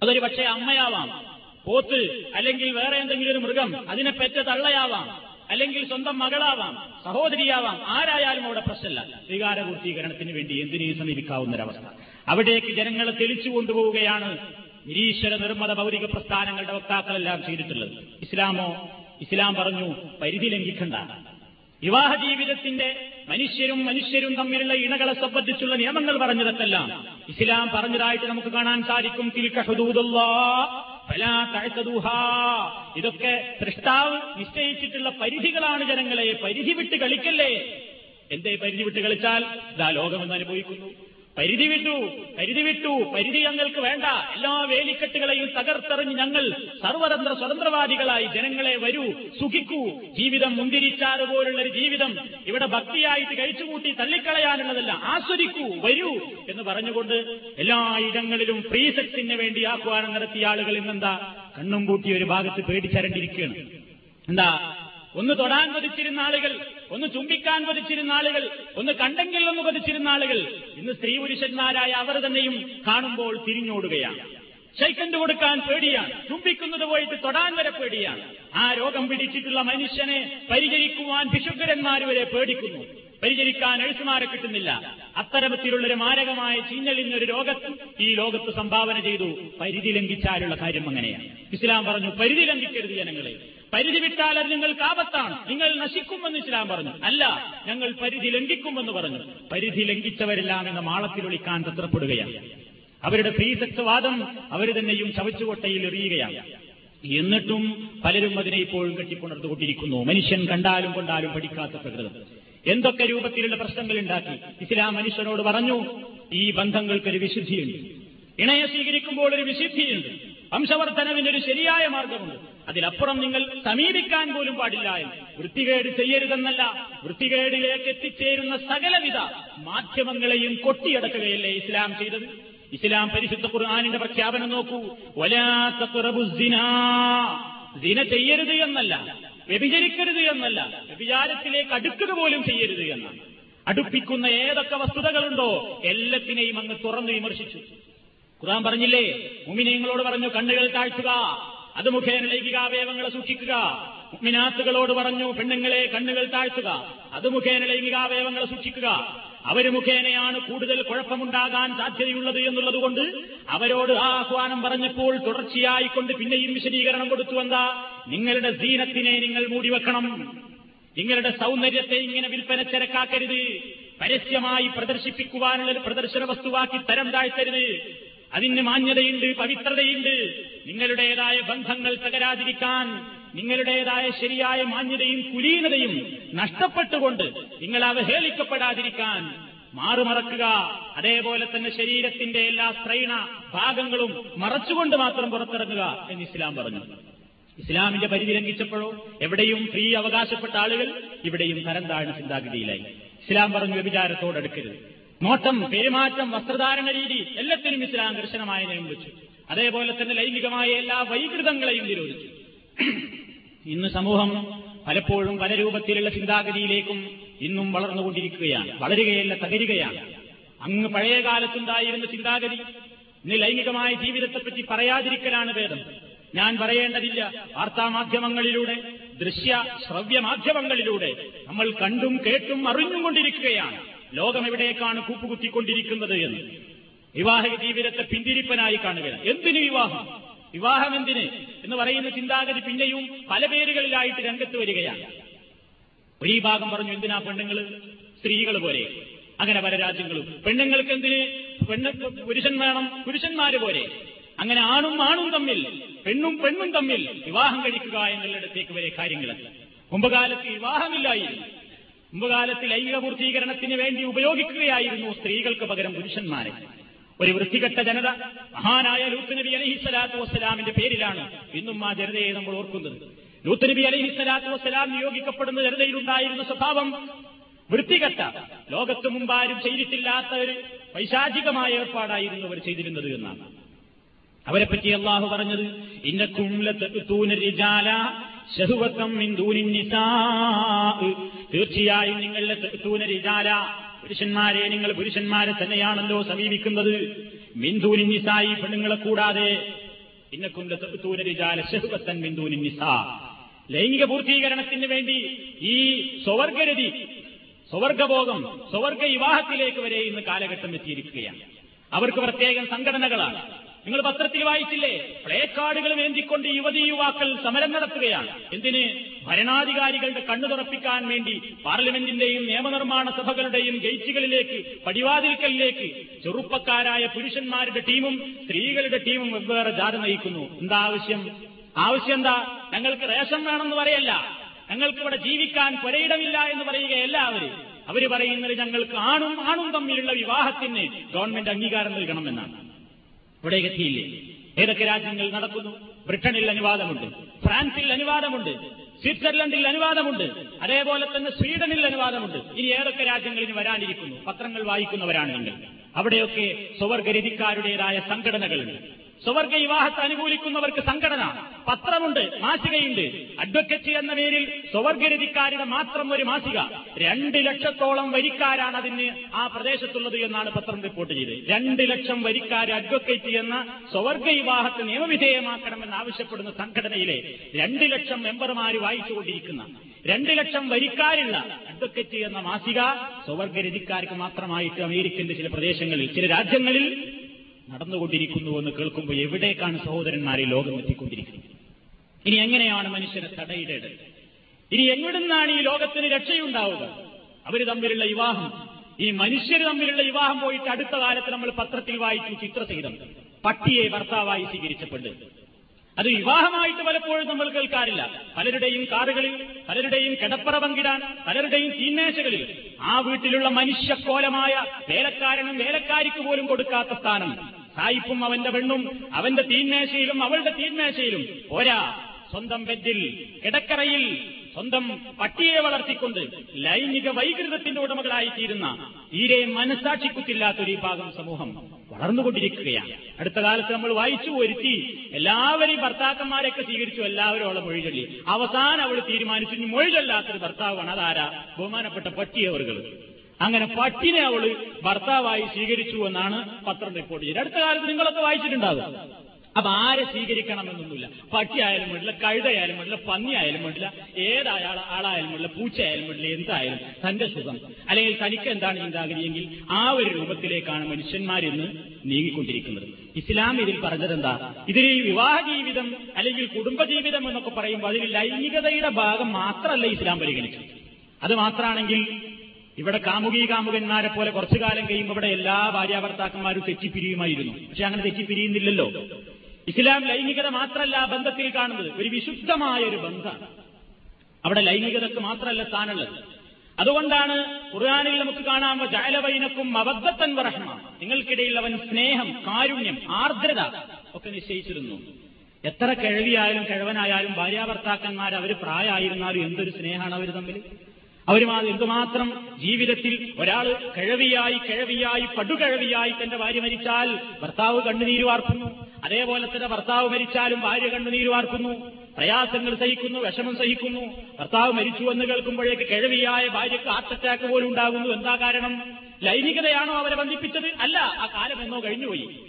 അതൊരു പക്ഷേ അമ്മയാവാം. പോത്ത് അല്ലെങ്കിൽ വേറെ എന്തെങ്കിലും ഒരു മൃഗം അതിനെ പെറ്റ തള്ളയാവാം. അല്ലെങ്കിൽ സ്വന്തം മകളാവാം. സഹോദരിയാവാം. ആരായാലും അവിടെ പ്രശ്നമല്ല. വികാരപൂർത്തീകരണത്തിന് വേണ്ടി എന്തിനേയും സമീപിക്കാവുന്ന ഒരവസ്ഥ അവിടേക്ക് ജനങ്ങളെ തെളിച്ചു കൊണ്ടുപോവുകയാണ് നിരീശ്വര നിർമ്മത ഭൗതിക പ്രസ്ഥാനങ്ങളുടെ വക്താക്കളെല്ലാം ചെയ്തിട്ടുള്ളത്. ഇസ്ലാമോ ഇസ്ലാം പറഞ്ഞു പരിധി ലംഘിക്കണ്ട. വിവാഹ ജീവിതത്തിന്റെ മനുഷ്യരും മനുഷ്യരും തമ്മിലുള്ള ഇണകളെ സംബന്ധിച്ചുള്ള നിയമങ്ങൾ പറഞ്ഞതൊക്കെല്ലാം ഇസ്ലാം പറഞ്ഞതായിട്ട് നമുക്ക് കാണാൻ സാധിക്കും. ഇതൊക്കെ സൃഷ്ടാവ് നിശ്ചയിച്ചിട്ടുള്ള പരിധികളാണ് ജനങ്ങളെ. പരിധി വിട്ട് കളിക്കല്ലേ? എന്തേ പരിധി വിട്ട് കളിച്ചാൽ? ഇതാ ലോകമെന്ന് അനുഭവിക്കുന്നു. പരിധി വിട്ടു പരിധി വിട്ടു പരിധി ഞങ്ങൾക്ക് വേണ്ട. എല്ലാ വേലിക്കെട്ടുകളെയും തകർത്തെറിഞ്ഞ് ഞങ്ങൾ സർവതന്ത്ര സ്വതന്ത്രവാദികളായി ജനങ്ങളെ വരൂ സുഖിക്കൂ. ജീവിതം മുന്തിരിച്ചാറ് പോലുള്ള ഒരു ജീവിതം ഇവിടെ ഭക്തിയായിട്ട് കഴിച്ചുകൂട്ടി തള്ളിക്കളയാനുള്ളതല്ല. ആസ്വദിക്കൂ വരൂ എന്ന് പറഞ്ഞുകൊണ്ട് എല്ലാ ഇടങ്ങളിലും ഫ്രീ സെക്സിന് വേണ്ടി ആഹ്വാനം നടത്തിയ ആളുകൾ ഇന്നെന്താ? കണ്ണും കൂട്ടി ഒരു ഭാഗത്ത് പേടിച്ചരണ്ടിരിക്കുകയാണ്. എന്താ? ഒന്ന് തൊടാൻ കൊതിച്ചിരുന്ന ആളുകൾ ഒന്ന് ചുംബിക്കാൻ കൊതിച്ചിരുന്ന ആളുകൾ ഒന്ന് കണ്ടെങ്കിൽ ഒന്ന് കൊതിച്ചിരുന്ന ആളുകൾ. ഇന്ന് സ്ത്രീ പുരുഷന്മാരായ അവർ തന്നെയും കാണുമ്പോൾ തിരിഞ്ഞോടുകയാണ്. ശൈക്കന്റ് കൊടുക്കാൻ പേടിയാണ്? ചുംബിക്കുന്നത് പോയിട്ട് തൊടാൻ വരെ പേടിയാണ്. ആ രോഗം പിടിച്ചിട്ടുള്ള മനുഷ്യനെ പരിചരിക്കുവാൻ വിശുദ്ധരന്മാർ വരെ പേടിക്കുന്നു. പരിചരിക്കാൻ എഴുത്തുമാരെ കിട്ടുന്നില്ല. അത്തരത്തിലുള്ളൊരു മാരകമായ ചീഞ്ഞളിഞ്ഞൊരു രോഗത്ത് ഈ ലോകത്ത് സംഭാവന ചെയ്തു. പരിധി ലംഘിച്ചാലുള്ള കാര്യം അങ്ങനെയാണ്. ഇസ്ലാം പറഞ്ഞു പരിധി ലംഘിക്കരുത് ജനങ്ങളെ. പരിധി വിട്ടാൽ അത് നിങ്ങൾക്ക് ആപത്താണ് നിങ്ങൾ നശിക്കുമെന്ന് ഇസ്ലാം പറഞ്ഞു. അല്ല ഞങ്ങൾ പരിധി ലംഘിക്കുമെന്ന് പറഞ്ഞു. പരിധി ലംഘിച്ചവരെല്ലാം എന്ന മാളത്തിൽ ഒളിക്കാൻ തത്രപ്പെടുകയാണ്. അവരുടെ വാദം അവർ തന്നെയും ചവച്ചുകൊട്ടയിൽ എറിയുകയാണ്. എന്നിട്ടും പലരും അതിനെ ഇപ്പോഴും കെട്ടിപ്പുണർന്നുകൊണ്ടിരിക്കുന്നു. മനുഷ്യൻ കണ്ടാലും കൊണ്ടാലും പഠിക്കാത്ത പ്രകൃതം. എന്തൊക്കെ രൂപത്തിലുള്ള പ്രശ്നങ്ങൾ ഉണ്ടാക്കി? ഇസ്ലാം മനുഷ്യനോട് പറഞ്ഞു ഈ ബന്ധങ്ങൾക്കൊരു വിശുദ്ധിയുണ്ട്. ഇണയെ സ്വീകരിക്കുമ്പോൾ ഒരു വിശുദ്ധിയുണ്ട്. വംശവർദ്ധനവിനൊരു ശരിയായ മാർഗമുണ്ട്. അതിലപ്പുറം നിങ്ങൾ സമീപിക്കാൻ പോലും പാടില്ല എന്ന്. വൃത്തികേട് ചെയ്യരുതെന്നല്ല. വൃത്തികേടിലേക്ക് എത്തിച്ചേരുന്ന സകലവിധ മാധ്യമങ്ങളെയും കൊട്ടിയടക്കുകയല്ലേ ഇസ്ലാം ചെയ്തത്? ഇസ്ലാം പരിശുദ്ധ ഖുർആാനിന്റെ പ്രഖ്യാപനം നോക്കൂ. ദിന ചെയ്യരുത് എന്നല്ല. വ്യഭിചരിക്കരുത് എന്നല്ല. വ്യഭിചാരത്തിലേക്ക് അടുക്കുക പോലും ചെയ്യരുത് എന്നാണ്. അടുപ്പിക്കുന്ന ഏതൊക്കെ വസ്തുതകളുണ്ടോ എല്ലാത്തിനെയും അങ്ങ് തുറന്നു വിമർശിച്ചു. ഖുർആൻ പറഞ്ഞില്ലേ? മുമിനിയങ്ങളോട് പറഞ്ഞു കണ്ണുകൾ താഴ്ത്തുക അത് മുഖേന ലൈംഗികാവയവങ്ങളെ സൂക്ഷിക്കുക. മുമിനാത്തുകളോട് പറഞ്ഞു പെണ്ണുങ്ങളെ കണ്ണുകൾ താഴ്ത്തുക. അത് മുഖേന ലൈംഗികാവയവങ്ങളെ സൂക്ഷിക്കുക. അവർ മുഖേനയാണ് കൂടുതൽ കുഴപ്പമുണ്ടാകാൻ സാധ്യതയുള്ളത് എന്നുള്ളതുകൊണ്ട് അവരോട് ആ ആഹ്വാനം പറഞ്ഞപ്പോൾ തുടർച്ചയായി കൊണ്ട് പിന്നെയും വിശദീകരണം കൊടുത്തു. എന്താ? നിങ്ങളുടെ ദീനത്തിനെ നിങ്ങൾ മൂടിവെക്കണം നിങ്ങളുടെ സൗന്ദര്യത്തെ ഇങ്ങനെ വിൽപ്പന ചരക്കാക്കരുത് പരസ്യമായി പ്രദർശിപ്പിക്കുവാനുള്ള പ്രദർശന വസ്തുവാക്കി തരം താഴ്ത്തരുത്. അതിന് മാന്യതയുണ്ട് പവിത്രതയുണ്ട്. നിങ്ങളുടേതായ ബന്ധങ്ങൾ തകരാതിരിക്കാൻ നിങ്ങളുടേതായ ശരിയായ മാന്യതയും കുലീനതയും നഷ്ടപ്പെട്ടുകൊണ്ട് നിങ്ങൾ അവഹേളിക്കപ്പെടാതിരിക്കാൻ മാറുമറക്കുക. അതേപോലെ തന്നെ ശരീരത്തിന്റെ എല്ലാ സ്ത്രൈണ ഭാഗങ്ങളും മറച്ചുകൊണ്ട് മാത്രം പുറത്തിറങ്ങുക എന്ന് ഇസ്ലാം പറഞ്ഞു. ഇസ്ലാമിന്റെ പരിധി ലംഘിച്ചപ്പോഴോ? എവിടെയും ഫ്രീ അവകാശപ്പെട്ട ആളുകൾ ഇവിടെയും തരം താഴ്ന്ന ചിന്താഗതിയിലായി. ഇസ്ലാം പറഞ്ഞു വ്യഭിചാരത്തോടെടുക്കരുത്. നോട്ടം പെരുമാറ്റം വസ്ത്രധാരണ രീതി എല്ലാത്തിനും ഇസ്ലാം കർശനമായി നിയമം അതേപോലെ തന്നെ ലൈംഗികമായ എല്ലാ വൈകൃതങ്ങളെയും നിരോധിച്ചു. ഇന്ന് സമൂഹം പലപ്പോഴും പല രൂപത്തിലുള്ള ചിന്താഗതിയിലേക്കും ഇന്നും വളർന്നുകൊണ്ടിരിക്കുകയാണ്. വളരുകയല്ല തകരുകയാണ്. അങ്ങ് പഴയ കാലത്തുണ്ടായിരുന്ന ചിന്താഗതി ഇന്ന് ലൈംഗികമായ ജീവിതത്തെപ്പറ്റി പറയാതിരിക്കലാണ് ഭേദം. ഞാൻ പറയേണ്ടതില്ല വാർത്താമാധ്യമങ്ങളിലൂടെ ദൃശ്യ ശ്രവ്യ മാധ്യമങ്ങളിലൂടെ നമ്മൾ കണ്ടും കേട്ടും അറിഞ്ഞും കൊണ്ടിരിക്കുകയാണ്. ലോകം എവിടേക്കാണ് കൂപ്പുകുത്തിക്കൊണ്ടിരിക്കുന്നത് എന്ന്. വിവാഹ ജീവിതത്തെ പിന്തിരിപ്പനായി കാണുകയാണ് എന്തിനു വിവാഹം? വിവാഹം എന്തിന്? എന്ന് പറയുന്ന ചിന്താഗതി പിന്നെയും പല പേരുകളിലായിട്ട് രംഗത്ത് വരികയാണ്. ഒരു ഭാഗം പറഞ്ഞു എന്തിനാ പെണ്ണുങ്ങൾ സ്ത്രീകൾ പോലെ. അങ്ങനെ പല രാജ്യങ്ങളും. പെണ്ണുങ്ങൾക്ക് എന്തിന്? പെണ്ണ് പുരുഷൻ വേണം പുരുഷന്മാര് പോലെ. അങ്ങനെ ആണും ആണും തമ്മിൽ പെണ്ണും പെണ്ണും തമ്മിൽ വിവാഹം കഴിക്കുക എന്നുള്ളിടത്തേക്ക് വരെ കാര്യങ്ങളല്ല മുമ്പകാലത്ത് വിവാഹമില്ലായിരുന്നു. മുമ്പുകാലത്ത് ലൈംഗിക പൂർത്തീകരണത്തിന് വേണ്ടി ഉപയോഗിക്കുകയായിരുന്നു സ്ത്രീകൾക്ക് പകരം പുരുഷന്മാരെ. ഒരു വൃത്തികെട്ട ജനത മഹാനായ ലൂത്ത് നബി അലഹിസ്വലാത്തു വസ്സലാമിന്റെ പേരിലാണ് ഇന്നും ആ ജനതയെ നമ്മൾ ഓർക്കുന്നത്. ലൂത്ത് നബി അലഹിസ്വലാത്തു വസ്സലാം നിയോഗിക്കപ്പെടുന്ന ജനതയിലുണ്ടായിരുന്ന സ്വഭാവം വൃത്തികെട്ട ലോകത്ത് മുമ്പാരും ചെയ്തിട്ടില്ലാത്ത ഒരു പൈശാചികമായ ഏർപ്പാടായിരുന്നു അവർ ചെയ്തിരുന്നത് എന്നാണ്. അവരെപ്പറ്റി അള്ളാഹു പറഞ്ഞത് തീർച്ചയായും നിങ്ങളുടെ തൂനരിചാല പുരുഷന്മാരെ നിങ്ങൾ പുരുഷന്മാരെ തന്നെയാണല്ലോ സമീപിക്കുന്നത്. മിന്ദൂനി നിസായി പെണ്ണുങ്ങളെ കൂടാതെ ഇന്നക്കുന്തൂനരിജാല ശഹുവത്തൻ മിന്ദൂനി നിസാ. ലൈംഗിക പൂർത്തീകരണത്തിന് വേണ്ടി ഈ സ്വവർഗരതി സ്വവർഗഭോഗം സ്വവർഗ വിവാഹത്തിലേക്ക് വരെ ഇന്ന് കാലഘട്ടം എത്തിയിരിക്കുകയാണ്. അവർക്ക് പ്രത്യേകം സംഘടനകളാണ്. നിങ്ങൾ പത്രത്തിൽ വായിച്ചില്ലേ? പ്ലേ കാർഡുകൾ വേണ്ടിക്കൊണ്ട് യുവതി യുവാക്കൾ സമരം നടത്തുകയാണ്. എന്തിന്? ഭരണാധികാരികളുടെ കണ്ണു തുറപ്പിക്കാൻ വേണ്ടി പാർലമെന്റിന്റെയും നിയമനിർമ്മാണ സഭകളുടെയും ഗേറ്റുകളിലേക്ക് പടിവാതിൽക്കലിലേക്ക് ചെറുപ്പക്കാരായ പുരുഷന്മാരുടെ ടീമും സ്ത്രീകളുടെ ടീമും വെവ്വേറെ ജാഥ നയിക്കുന്നു. എന്താ ആവശ്യം? ആവശ്യം എന്താ? ഞങ്ങൾക്ക് റേഷൻ വേണമെന്ന് പറയല്ല. ഞങ്ങൾക്ക് ഇവിടെ ജീവിക്കാൻ പുരയിടമില്ല എന്ന് പറയുകയല്ല അവർ അവർ പറയുന്നത് ഞങ്ങൾക്ക് ആണും ആണും തമ്മിലുള്ള വിവാഹത്തിന് ഗവൺമെന്റ് അംഗീകാരം നൽകണമെന്നാണ്. ഇവിടെ എത്തിയില്ലേ ഏതൊക്കെ രാജ്യങ്ങൾ നടക്കുന്നു? ബ്രിട്ടനിൽ അനുവാദമുണ്ട്. ഫ്രാൻസിൽ അനുവാദമുണ്ട്. സ്വിറ്റ്സർലൻഡിൽ അനുവാദമുണ്ട്. അതേപോലെ തന്നെ സ്വീഡനിൽ അനുവാദമുണ്ട്. ഇനി ഏതൊക്കെ രാജ്യങ്ങളിൽ വരാനിരിക്കുന്നു? പത്രങ്ങൾ വായിക്കുന്നവരാണ് നിങ്ങൾ. അവിടെയൊക്കെ സ്വവർഗരതിക്കാരുടേതായ സംഘടനകളുണ്ട്. സ്വവർഗ വിവാഹത്തെ അനുകൂലിക്കുന്നവർക്ക് സംഘടന പത്രമുണ്ട് മാസികയുണ്ട്. അഡ്വക്കറ്റ് എന്ന പേരിൽ സ്വവർഗരതിക്കാരുടെ മാത്രം ഒരു മാസിക. രണ്ട് ലക്ഷത്തോളം വരിക്കാരാണ് അതിന് ആ പ്രദേശത്തുള്ളത് എന്നാണ് പത്രം റിപ്പോർട്ട് ചെയ്തത്. രണ്ട് ലക്ഷം വരിക്കാർ അഡ്വക്കേറ്റ് എന്ന സ്വവർഗ വിവാഹത്തെ നിയമവിധേയമാക്കണമെന്ന് ആവശ്യപ്പെടുന്ന സംഘടനയിലെ രണ്ട് ലക്ഷം മെമ്പർമാര് വായിച്ചുകൊണ്ടിരിക്കുന്ന രണ്ട് ലക്ഷം വരിക്കാരുള്ള അഡ്വക്കറ്റ് എന്ന മാസിക സ്വവർഗരതിക്കാർക്ക് മാത്രമായിട്ട് അമേരിക്കന്റെ ചില പ്രദേശങ്ങളിൽ ചില രാജ്യങ്ങളിൽ നടന്നുകൊണ്ടിരിക്കുന്നുവെന്ന് കേൾക്കുമ്പോൾ എവിടേക്കാണ് സഹോദരന്മാരെ ലോകം എത്തിക്കൊണ്ടിരിക്കുന്നത്? ഇനി എങ്ങനെയാണ് മനുഷ്യനെ തടയിടേണ്ടത്? ഇനി എവിടുന്നാണ് ഈ ലോകത്തിന് രക്ഷയുണ്ടാവുക? അവർ തമ്മിലുള്ള വിവാഹം. ഈ മനുഷ്യർ തമ്മിലുള്ള വിവാഹം പോയിട്ട് അടുത്ത കാലത്ത് നമ്മൾ പത്രത്തിൽ വായിച്ചു ചിത്രസഹിതം പട്ടിയെ ഭർത്താവായി സ്വീകരിച്ചപ്പെട്ട് അത് വിവാഹമായിട്ട് പലപ്പോഴും നമ്മൾ കേൾക്കാറില്ല. പലരുടെയും കാറുകളിൽ പലരുടെയും കിടപ്പറ പങ്കിടാൻ പലരുടെയും തീന്മേശകളിൽ ആ വീട്ടിലുള്ള മനുഷ്യക്കോലമായ വേലക്കാരനും വേലക്കാരിക്ക് പോലും കൊടുക്കാത്ത സ്ഥാനം. സായിപ്പും അവന്റെ പെണ്ണും അവന്റെ തീന്മേശയിലും അവളുടെ തീന്മേശയിലും. പോരാ സ്വന്തം ബെഡിൽ കിടക്കറയിൽ സ്വന്തം പട്ടിയെ വളർത്തിക്കൊണ്ട് ലൈംഗിക വൈകൃതത്തിന്റെ ഉടമകളായിത്തീരുന്ന തീരെ മനസാക്ഷിക്കുത്തില്ലാത്തൊരു വിഭാഗം സമൂഹം വളർന്നുകൊണ്ടിരിക്കുകയാണ്. അടുത്ത കാലത്ത് നമ്മൾ വായിച്ചു വരുത്തി എല്ലാവരെയും ഭർത്താക്കന്മാരെയൊക്കെ സ്വീകരിച്ചു എല്ലാവരും അവളെ മൊഴി ചൊല്ലി അവസാനം അവൾ തീരുമാനിച്ചു ഇനി മൊഴി ചൊല്ലാത്തൊരു ഭർത്താവാണ് അതാരാ? ബഹുമാനപ്പെട്ട പട്ടിയവർകൾ അങ്ങനെ പട്ടിനെ അവൾ ഭർത്താവായി സ്വീകരിച്ചു എന്നാണ് പത്രം റിപ്പോർട്ട് ചെയ്തത് അടുത്ത കാലത്ത് നിങ്ങളൊക്കെ വായിച്ചിട്ടുണ്ടാകും. അപ്പൊ ആരെ സ്വീകരിക്കണമെന്നൊന്നുമില്ല. പട്ടിയായാലും വേണ്ടില്ല കഴുതയായാലും വേണ്ടില്ല പന്നിയായാലും വേണ്ടില്ല ഏതായാൾ ആളായാലും വേണ്ടില്ല പൂച്ചയായാലും വേണ്ടില്ല എന്തായാലും തന്റെ സുഖം. അല്ലെങ്കിൽ തനിക്ക് എന്താണ് ചിന്താഗതിയെങ്കിൽ ആ ഒരു രൂപത്തിലേക്കാണ് മനുഷ്യന്മാരിന്ന് നീങ്ങിക്കൊണ്ടിരിക്കുന്നത്. ഇസ്ലാം ഇതിൽ പറഞ്ഞതെന്താ? ഇതിൽ ഈ വിവാഹ ജീവിതം അല്ലെങ്കിൽ കുടുംബജീവിതം എന്നൊക്കെ പറയുമ്പോൾ അതിൽ ലൈംഗികതയുടെ ഭാഗം മാത്രമല്ല ഇസ്ലാം പരിഗണിച്ചു അത് മാത്രമാണെങ്കിൽ ഇവിടെ കാമുകി കാമുകന്മാരെ പോലെ കുറച്ചു കാലം കഴിയുമ്പോൾ ഇവിടെ എല്ലാ ഭാര്യാഭർത്താക്കന്മാരും തെറ്റിപ്പിരിയുമായിരുന്നു. പക്ഷെ അങ്ങനെ തെറ്റിപ്പിരിയുന്നില്ലല്ലോ. ഇസ്ലാം ലൈംഗികത മാത്രമല്ല ബന്ധത്തിൽ കാണുന്നത്. ഒരു വിശുദ്ധമായ ഒരു ബന്ധമാണ്. അവിടെ ലൈംഗികതക്ക് മാത്രമല്ല സ്ഥാനമുള്ളത്. അതുകൊണ്ടാണ് ഖുർആാനിൽ നമുക്ക് കാണാം ജാലവൈനക്കും അബദ്ധത്തൻ വർഷമ നിങ്ങൾക്കിടയിൽ അവൻ സ്നേഹം കാരുണ്യം ആർദ്രത ഒക്കെ നിശ്ചയിച്ചിരുന്നു. എത്ര കിഴവിയായാലും കിഴവനായാലും ഭാര്യാഭർത്താക്കന്മാർ അവർ പ്രായമായിരുന്നാലും എന്തൊരു സ്നേഹമാണ് അവർ തമ്മിൽ അവരുമാ എന്തുമാത്രം ജീവിതത്തിൽ ഒരാൾ കിഴവിയായി കിഴവിയായി പടുകിഴവിയായി തന്റെ ഭാര്യ മരിച്ചാൽ ഭർത്താവ് കണ്ണുനീര് വാർക്കുന്നു. അതേപോലെ തന്നെ ഭർത്താവ് മരിച്ചാലും ഭാര്യ കണ്ണുനീര് വാർക്കുന്നു. പ്രയാസങ്ങൾ സഹിക്കുന്നു വിഷമം സഹിക്കുന്നു. ഭർത്താവ് മരിച്ചു എന്ന് കേൾക്കുമ്പോഴേക്ക് കിഴവിയായ ഭാര്യക്ക് ഹാർട്ട് അറ്റാക്ക് പോലും ഉണ്ടാകുന്നു. എന്താ കാരണം? ലൈംഗികതയാണോ അവരെ ബന്ധിപ്പിച്ചത്? അല്ല ആ കാലം എന്നോ കഴിഞ്ഞുപോയി.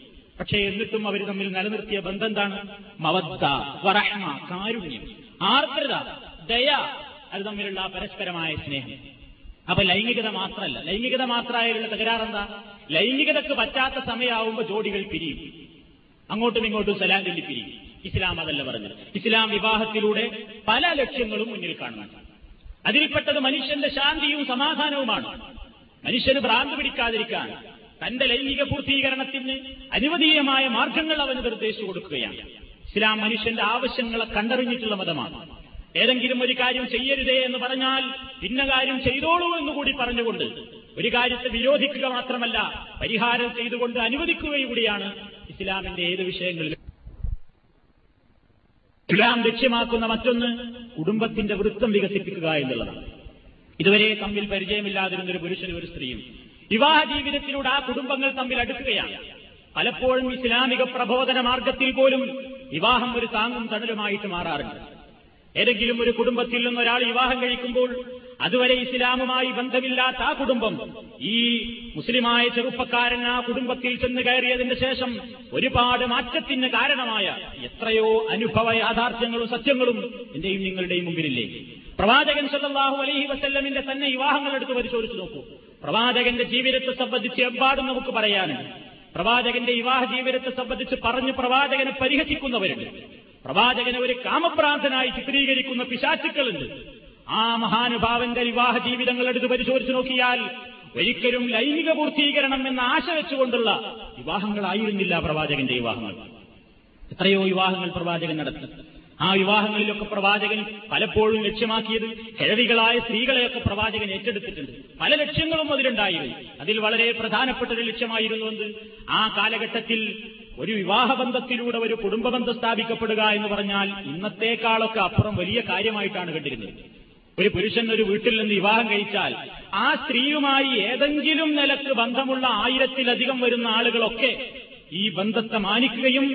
പക്ഷേ എന്നിട്ടും അവർ തമ്മിൽ നിലനിർത്തിയ ബന്ധം എന്താണ്? മവദ്ദ വറഹ്മ കാരുണ്യം ആർദ്രത ദയ അത് തമ്മിലുള്ള പരസ്പരമായ സ്നേഹം. അപ്പൊ ലൈംഗികത മാത്രമല്ല ലൈംഗികത മാത്രമായുള്ള തകരാറെന്താ? ലൈംഗികതക്ക് പറ്റാത്ത സമയമാവുമ്പോൾ ജോഡികൾ പിരിയും. അങ്ങോട്ടും ഇങ്ങോട്ടും സലാം ചൊല്ലി പിരിയും. ഇസ്ലാം അതല്ല പറഞ്ഞത്. ഇസ്ലാം വിവാഹത്തിലൂടെ പല ലക്ഷ്യങ്ങളും മുന്നിൽ കാണുന്നുണ്ട്. അതിൽപ്പെട്ടത് മനുഷ്യന്റെ ശാന്തിയും സമാധാനവുമാണ്. മനുഷ്യന് ഭ്രാന്ത് പിടിക്കാതിരിക്കാൻ തന്റെ ലൈംഗിക പൂർത്തീകരണത്തിന് അനുവദീയമായ മാർഗങ്ങൾ അവന് നിർദ്ദേശിച്ചു കൊടുക്കുകയാണ്. ഇസ്ലാം മനുഷ്യന്റെ ആവശ്യങ്ങളെ കണ്ടറിഞ്ഞിട്ടുള്ള മതമാണ്. ഏതെങ്കിലും ഒരു കാര്യം ചെയ്യരുതേ എന്ന് പറഞ്ഞാൽ ഇന്ന കാര്യം ചെയ്തോളൂ എന്ന് എന്നുകൂടി പറഞ്ഞുകൊണ്ട് ഒരു കാര്യത്തെ വിരോധിക്കുക മാത്രമല്ല പരിഹാരം ചെയ്തുകൊണ്ട് അനുവദിക്കുകയൂടിയാണ് ഇസ്ലാമിന്റെ ഏത് വിഷയങ്ങളിലും. ഇസ്ലാം ലക്ഷ്യമാക്കുന്ന മറ്റൊന്ന് കുടുംബത്തിന്റെ വൃത്തം വികസിപ്പിക്കുക എന്നുള്ളതാണ്. ഇതുവരെ തമ്മിൽ പരിചയമില്ലാതിരുന്ന ഒരു പുരുഷനും ഒരു സ്ത്രീയും വിവാഹ ജീവിതത്തിലൂടെ ആ കുടുംബങ്ങൾ തമ്മിൽ അടുക്കുകയാണ്. പലപ്പോഴും ഇസ്ലാമിക പ്രബോധന മാർഗത്തിൽ പോലും വിവാഹം ഒരു താങ്ങും തണലുമായിട്ട് മാറാറുണ്ട് ഏതെങ്കിലും ഒരു കുടുംബത്തിൽ നിന്ന് ഒരാൾ വിവാഹം കഴിക്കുമ്പോൾ അതുവരെ ഇസ്ലാമുമായി ബന്ധമില്ലാത്ത ആ കുടുംബം ഈ മുസ്ലിമായ ചെറുപ്പക്കാരൻ ആ കുടുംബത്തിൽ ചെന്ന് കയറിയതിന് ശേഷം ഒരുപാട് മാറ്റത്തിന് കാരണമായ എത്രയോ അനുഭവ യാഥാർത്ഥ്യങ്ങളും സത്യങ്ങളും എന്റെയും നിങ്ങളുടെയും മുമ്പിലില്ലേ? പ്രവാചകൻ സല്ലാഹു അലഹി വസ്ല്ലമിന്റെ തന്നെ വിവാഹങ്ങൾ എടുത്ത് പരിശോധിച്ചു നോക്കൂ. പ്രവാചകന്റെ ജീവിതത്തെ സംബന്ധിച്ച് എമ്പാടും നമുക്ക് പറയാനുണ്ട് പ്രവാചകന്റെ വിവാഹ ജീവിതത്തെ സംബന്ധിച്ച് പറഞ്ഞ് പ്രവാചകനെ പരിഹസിക്കുന്നവരുണ്ട്. പ്രവാചകനെ ഒരു കാമപ്രാന്തനായി ചിത്രീകരിക്കുന്ന പിശാച്ചുക്കളുണ്ട് ആ മഹാനുഭാവന്റെ വിവാഹ ജീവിതങ്ങൾ എടുത്ത് പരിശോധിച്ചു നോക്കിയാൽ ഒരിക്കലും ലൈംഗിക പൂർത്തീകരണം എന്ന ആശ വെച്ചുകൊണ്ടുള്ള വിവാഹങ്ങളായിരുന്നില്ല പ്രവാചകന്റെ വിവാഹങ്ങൾ. എത്രയോ വിവാഹങ്ങൾ പ്രവാചകൻ നടത്തി. ആ വിവാഹങ്ങളിലൊക്കെ പ്രവാചകൻ പലപ്പോഴും ലക്ഷ്യമാക്കിയത് കിഴവികളായ സ്ത്രീകളെയൊക്കെ പ്രവാചകൻ ഏറ്റെടുത്തിട്ടുണ്ട്. പല ലക്ഷ്യങ്ങളും അതിലുണ്ടായിരുന്നു. അതിൽ വളരെ പ്രധാനപ്പെട്ട ഒരു ലക്ഷ്യമായിരുന്നു ആ കാലഘട്ടത്തിൽ ഒരു വിവാഹബന്ധത്തിലൂടെ ഒരു കുടുംബബന്ധം സ്ഥാപിക്കപ്പെടുക എന്ന് പറഞ്ഞാൽ ഇന്നത്തേക്കാളൊക്കെ അപ്പുറം വലിയ കാര്യമായിട്ടാണ് കണ്ടിരുന്നത്. ഒരു പുരുഷൻ ഒരു വീട്ടിൽ നിന്ന് വിവാഹം കഴിച്ചാൽ ആ സ്ത്രീയുമായി ഏതെങ്കിലും നിലയ്ക്ക് ബന്ധമുള്ള ആയിരത്തിലധികം വരുന്ന ആളുകളൊക്കെ ഈ ബന്ധത്തെ മാനിക്കുകയും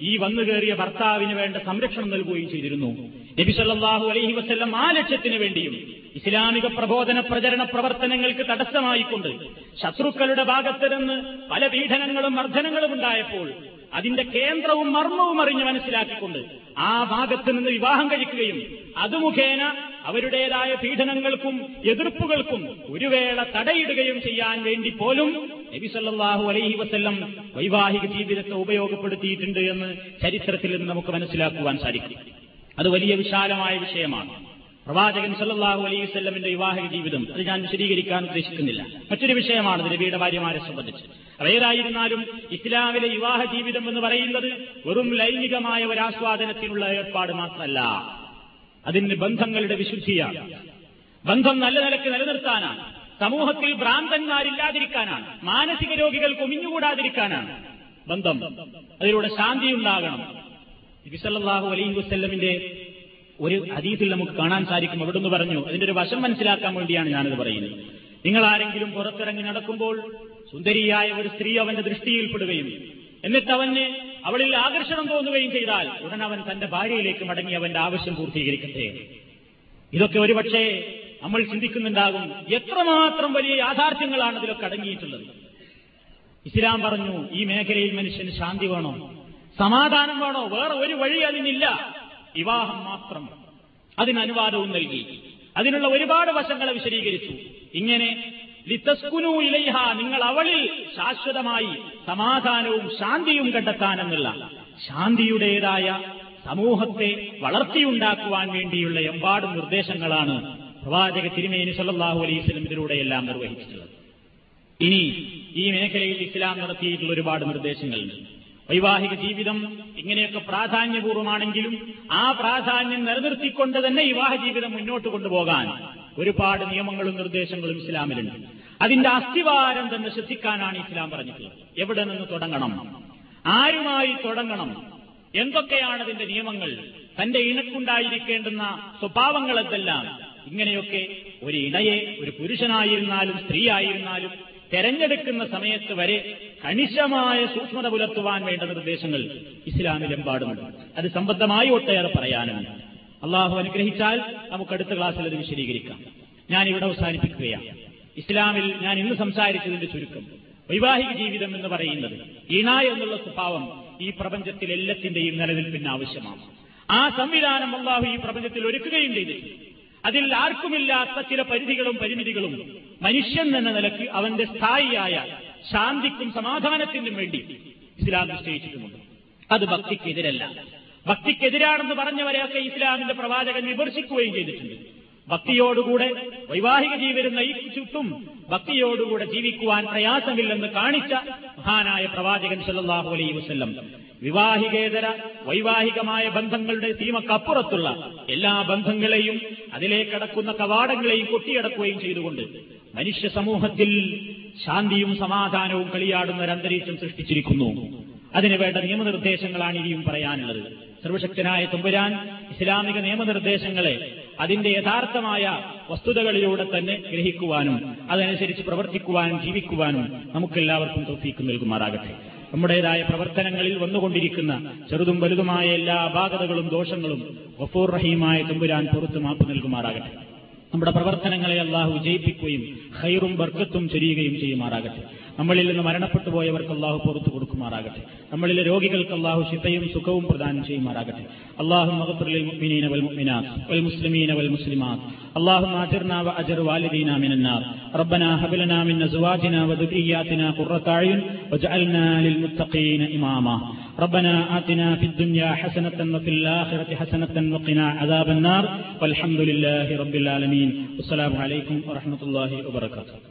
ഈ വന്നു കയറിയ ഭർത്താവിന് വേണ്ട സംരക്ഷണം നൽകുകയും ചെയ്തിരുന്നു. നബി സല്ലല്ലാഹു അലൈഹി വസല്ലം ആ ലക്ഷ്യത്തിന് വേണ്ടിയും ഇസ്ലാമിക പ്രബോധന പ്രചരണ പ്രവർത്തനങ്ങൾക്ക് തടസ്സമായിക്കൊണ്ട് ശത്രുക്കളുടെ ഭാഗത്ത് നിന്ന് പല പീഡനങ്ങളും മർദ്ദനങ്ങളും ഉണ്ടായപ്പോൾ അതിന്റെ കേന്ദ്രവും മർമ്മവും അറിഞ്ഞ് മനസ്സിലാക്കിക്കൊണ്ട് ആ ഭാഗത്ത് നിന്ന് വിവാഹം കഴിക്കുകയും അത് മുഖേന അവരുടേതായ പീഡനങ്ങൾക്കും എതിർപ്പുകൾക്കും ഒരു വേള തടയിടുകയും ചെയ്യാൻ വേണ്ടി പോലും നബി സല്ലല്ലാഹു അലൈഹി വസ്ല്ലം വൈവാഹിക ജീവിതത്തെ ഉപയോഗപ്പെടുത്തിയിട്ടുണ്ട് എന്ന് ചരിത്രത്തിൽ നിന്ന് നമുക്ക് മനസ്സിലാക്കുവാൻ സാധിക്കും. അത് വലിയ വിശാലമായ വിഷയമാണ്. പ്രവാചകൻ സല്ലാഹു അലൈഹി വസല്ലമിന്റെ വിവാഹ ജീവിതം അത് ഞാൻ വിശദീകരിക്കാൻ ഉദ്ദേശിക്കുന്നില്ല. മറ്റൊരു വിഷയമാണ് നബിയുടെ ഭാര്യമാരെ സംബന്ധിച്ച്. അതേതായിരുന്നാലും ഇസ്ലാമിലെ വിവാഹ ജീവിതം എന്ന് പറയുന്നത് വെറും ലൈംഗികമായ ഒരു ആസ്വാദനത്തിനുള്ള ഏർപ്പാട് മാത്രമല്ല. അതിന് ബന്ധങ്ങളുടെ വിശുദ്ധിയാണ്. ബന്ധം നല്ല നിലയ്ക്ക് നിലനിർത്താനാണ്. സമൂഹത്തിൽ ഭ്രാന്തന്മാരില്ലാതിരിക്കാനാണ്. മാനസിക രോഗികൾ കുമിഞ്ഞുകൂടാതിരിക്കാനാണ് ബന്ധം. അതിലൂടെ ശാന്തി ഉണ്ടാകണം നബിസല്ലാഹു അലൈഹി വസ്ല്ലമിന്റെ ഒരു ഹദീസിൽ നമുക്ക് കാണാൻ സാധിക്കും. അവിടുന്ന് പറഞ്ഞു അതിന്റെ ഒരു വശം മനസ്സിലാക്കാൻ വേണ്ടിയാണ് ഞാനത് പറയുന്നത്. നിങ്ങൾ ആരെങ്കിലും പുറത്തിറങ്ങി നടക്കുമ്പോൾ സുന്ദരിയായ ഒരു സ്ത്രീ അവന്റെ ദൃഷ്ടിയിൽപ്പെടുകയും എന്നിട്ട് അവന് അവളിൽ ആകർഷണം തോന്നുകയും ചെയ്താൽ ഉടൻ അവൻ തന്റെ ഭാര്യയിലേക്ക് മടങ്ങി അവന്റെ ആവശ്യം പൂർത്തീകരിക്കട്ടെ. ഇതൊക്കെ ഒരുപക്ഷെ നമ്മൾ ചിന്തിക്കുന്നുണ്ടാകും എത്രമാത്രം വലിയ യാഥാർത്ഥ്യങ്ങളാണ് ഇതിലൊക്കെ അടങ്ങിയിട്ടുള്ളത്. ഇസ്ലാം പറഞ്ഞു ഈ മേഖലയിൽ മനുഷ്യന് ശാന്തി വേണോ. സമാധാനം വേണോ? വേറെ ഒരു വഴി അതിനില്ല. വിവാഹം മാത്രം. അതിന് അനുവാദവും നൽകി. അതിനുള്ള ഒരുപാട് വശങ്ങളെ വിശദീകരിച്ചു. ഇങ്ങനെ ലിത്തസ്കുനു ഇലൈഹ നിങ്ങൾ അവളിൽ ശാശ്വതമായി സമാധാനവും ശാന്തിയും കണ്ടെത്താനെന്നുള്ള ശാന്തിയുടേതായ സമൂഹത്തെ വളർത്തിയുണ്ടാക്കുവാൻ വേണ്ടിയുള്ള എമ്പാട് നിർദ്ദേശങ്ങളാണ് പ്രവാചക തിരുമേനി സല്ലാഹു അലൈവലം ഇതിലൂടെയെല്ലാം നിർവഹിച്ചിട്ടുള്ളത്. ഇനി ഈ മേഖലയിൽ ഇസ്ലാം നടത്തിയിട്ടുള്ള ഒരുപാട് നിർദ്ദേശങ്ങളുണ്ട്. വൈവാഹിക ജീവിതം ഇങ്ങനെയൊക്കെ പ്രാധാന്യപൂർവമാണെങ്കിലും ആ പ്രാധാന്യം നിലനിർത്തിക്കൊണ്ട് തന്നെ വിവാഹ ജീവിതം മുന്നോട്ട് കൊണ്ടുപോകാൻ ഒരുപാട് നിയമങ്ങളും നിർദ്ദേശങ്ങളും ഇസ്ലാമിലുണ്ട്. അതിന്റെ അസ്ഥിവാരം തന്നെ ശ്രദ്ധിക്കാനാണ് ഇസ്ലാം പറഞ്ഞിട്ടുള്ളത്. എവിടെ നിന്ന് തുടങ്ങണം? ആരുമായി തുടങ്ങണം? എന്തൊക്കെയാണ് അതിന്റെ നിയമങ്ങൾ? തന്റെ ഇണക്കുണ്ടായിരിക്കേണ്ടുന്ന സ്വഭാവങ്ങളെല്ലാം ഇങ്ങനെയൊക്കെ ഒരു ഇണയെ ഒരു പുരുഷനായിരുന്നാലും സ്ത്രീ ആയിരുന്നാലും തെരഞ്ഞെടുക്കുന്ന സമയത്ത് വരെ കണിശമായ സൂക്ഷ്മത പുലർത്തുവാൻ വേണ്ട നിർദ്ദേശങ്ങൾ ഇസ്ലാമിലെമ്പാടുമുണ്ട്. അത് സംബന്ധമായി ഒട്ടേറെ പറയാനുണ്ട്. അള്ളാഹു അനുഗ്രഹിച്ചാൽ നമുക്ക് അടുത്ത ക്ലാസ്സിൽ അത് വിശദീകരിക്കാം. ഞാൻ ഇവിടെ അവസാനിപ്പിക്കുകയാണ്. ഇസ്ലാമിൽ ഞാൻ ഇന്ന് സംസാരിച്ചതിന്റെ ചുരുക്കം. വൈവാഹിക ജീവിതം എന്ന് പറയുന്നത് ഇണ എന്നുള്ള സ്വഭാവം ഈ പ്രപഞ്ചത്തിൽ എല്ലാത്തിന്റെയും നിലനിൽപ്പിന് ആവശ്യമാണ്. ആ സംവിധാനം അള്ളാഹു ഈ പ്രപഞ്ചത്തിൽ ഒരുക്കുകയും ചെയ്തിട്ടുണ്ട്. അതിൽ ആർക്കുമില്ലാത്ത ചില പരിധികളും പരിമിതികളും മനുഷ്യൻ എന്ന നിലയ്ക്ക് അവന്റെ സ്ഥായിയായ ശാന്തിക്കും സമാധാനത്തിനും വേണ്ടി ഇസ്ലാം നിശ്ചയിച്ചിട്ടുമുണ്ട്. അത് ഭക്തിക്കെതിരല്ല. ഭക്തിക്കെതിരാണെന്ന് പറഞ്ഞവരെയൊക്കെ ഇസ്ലാമിന്റെ പ്രവാചകൻ വിമർശിക്കുകയും ചെയ്തിട്ടുണ്ട്. ഭക്തിയോടുകൂടെ വൈവാഹിക ജീവിതം നയിച്ചിട്ടും ഭക്തിയോടുകൂടെ ജീവിക്കുവാൻ പ്രയാസമില്ലെന്ന് കാണിച്ച മഹാനായ പ്രവാചകൻ സല്ലാഹു അലൈ വസ്ല്ലം. വിവാഹികേതര വൈവാഹികമായ ബന്ധങ്ങളുടെ സീമക്കപ്പുറത്തുള്ള എല്ലാ ബന്ധങ്ങളെയും അതിലേക്കടക്കുന്ന കവാടങ്ങളെയും കൊട്ടിയടക്കുകയും ചെയ്തുകൊണ്ട് മനുഷ്യ സമൂഹത്തിൽ ശാന്തിയും സമാധാനവും കളിയാടുന്ന ഒരു അന്തരീക്ഷം സൃഷ്ടിച്ചിരിക്കുന്നു അതിനുവേണ്ട നിയമനിർദ്ദേശങ്ങളാണ് ഇനിയും പറയാനുള്ളത്. സർവശക്തനായ തുമ്പുരാൻ ഇസ്ലാമിക നിയമനിർദ്ദേശങ്ങളെ അതിന്റെ യഥാർത്ഥമായ വസ്തുതകളിലൂടെ തന്നെ ഗ്രഹിക്കുവാനും അതനുസരിച്ച് പ്രവർത്തിക്കുവാനും ജീവിക്കുവാനും നമുക്കെല്ലാവർക്കും തോഫീക്ക് നൽകുമാറാകട്ടെ. നമ്മുടേതായ പ്രവർത്തനങ്ങളിൽ വന്നുകൊണ്ടിരിക്കുന്ന ചെറുതും വലുതുമായ എല്ലാ അപാകതകളും ദോഷങ്ങളും ഗഫൂർ റഹീമായ തുമ്പുരാൻ പുറത്തു മാപ്പ് നൽകുമാറാകട്ടെ. നമ്മുടെ പ്രവർത്തനങ്ങളെ അള്ളാഹു വിജയിപ്പിക്കുകയും ഹൈറും ബർക്കത്തും ചൊരിയുകയും ചെയ്യുമാറാകട്ടെ നമ്മളിൽ നിന്ന് മരണപ്പെട്ടു പോയവർക്ക് അള്ളാഹു പുറത്തു കൊടുക്കുമാറാകട്ടെ നമ്മളിലെ രോഗികൾക്ക് അള്ളാഹു ശിത്തയും സുഖവും പ്രദാനം ചെയ്യുമാറാകട്ടെ അള്ളാഹു മഹത്തുലിൻ والمسلمين والمسلمات اللهم اجرنا واجر والدينا من النار ربنا هب لنا من ازواجنا وذرياتنا قرة اعين واجعلنا للمتقين اماما ربنا آتنا في الدنيا حسنة وفي الآخرة حسنة وقنا عذاب النار والحمد لله رب العالمين. والسلام عليكم ورحمة الله وبركاته.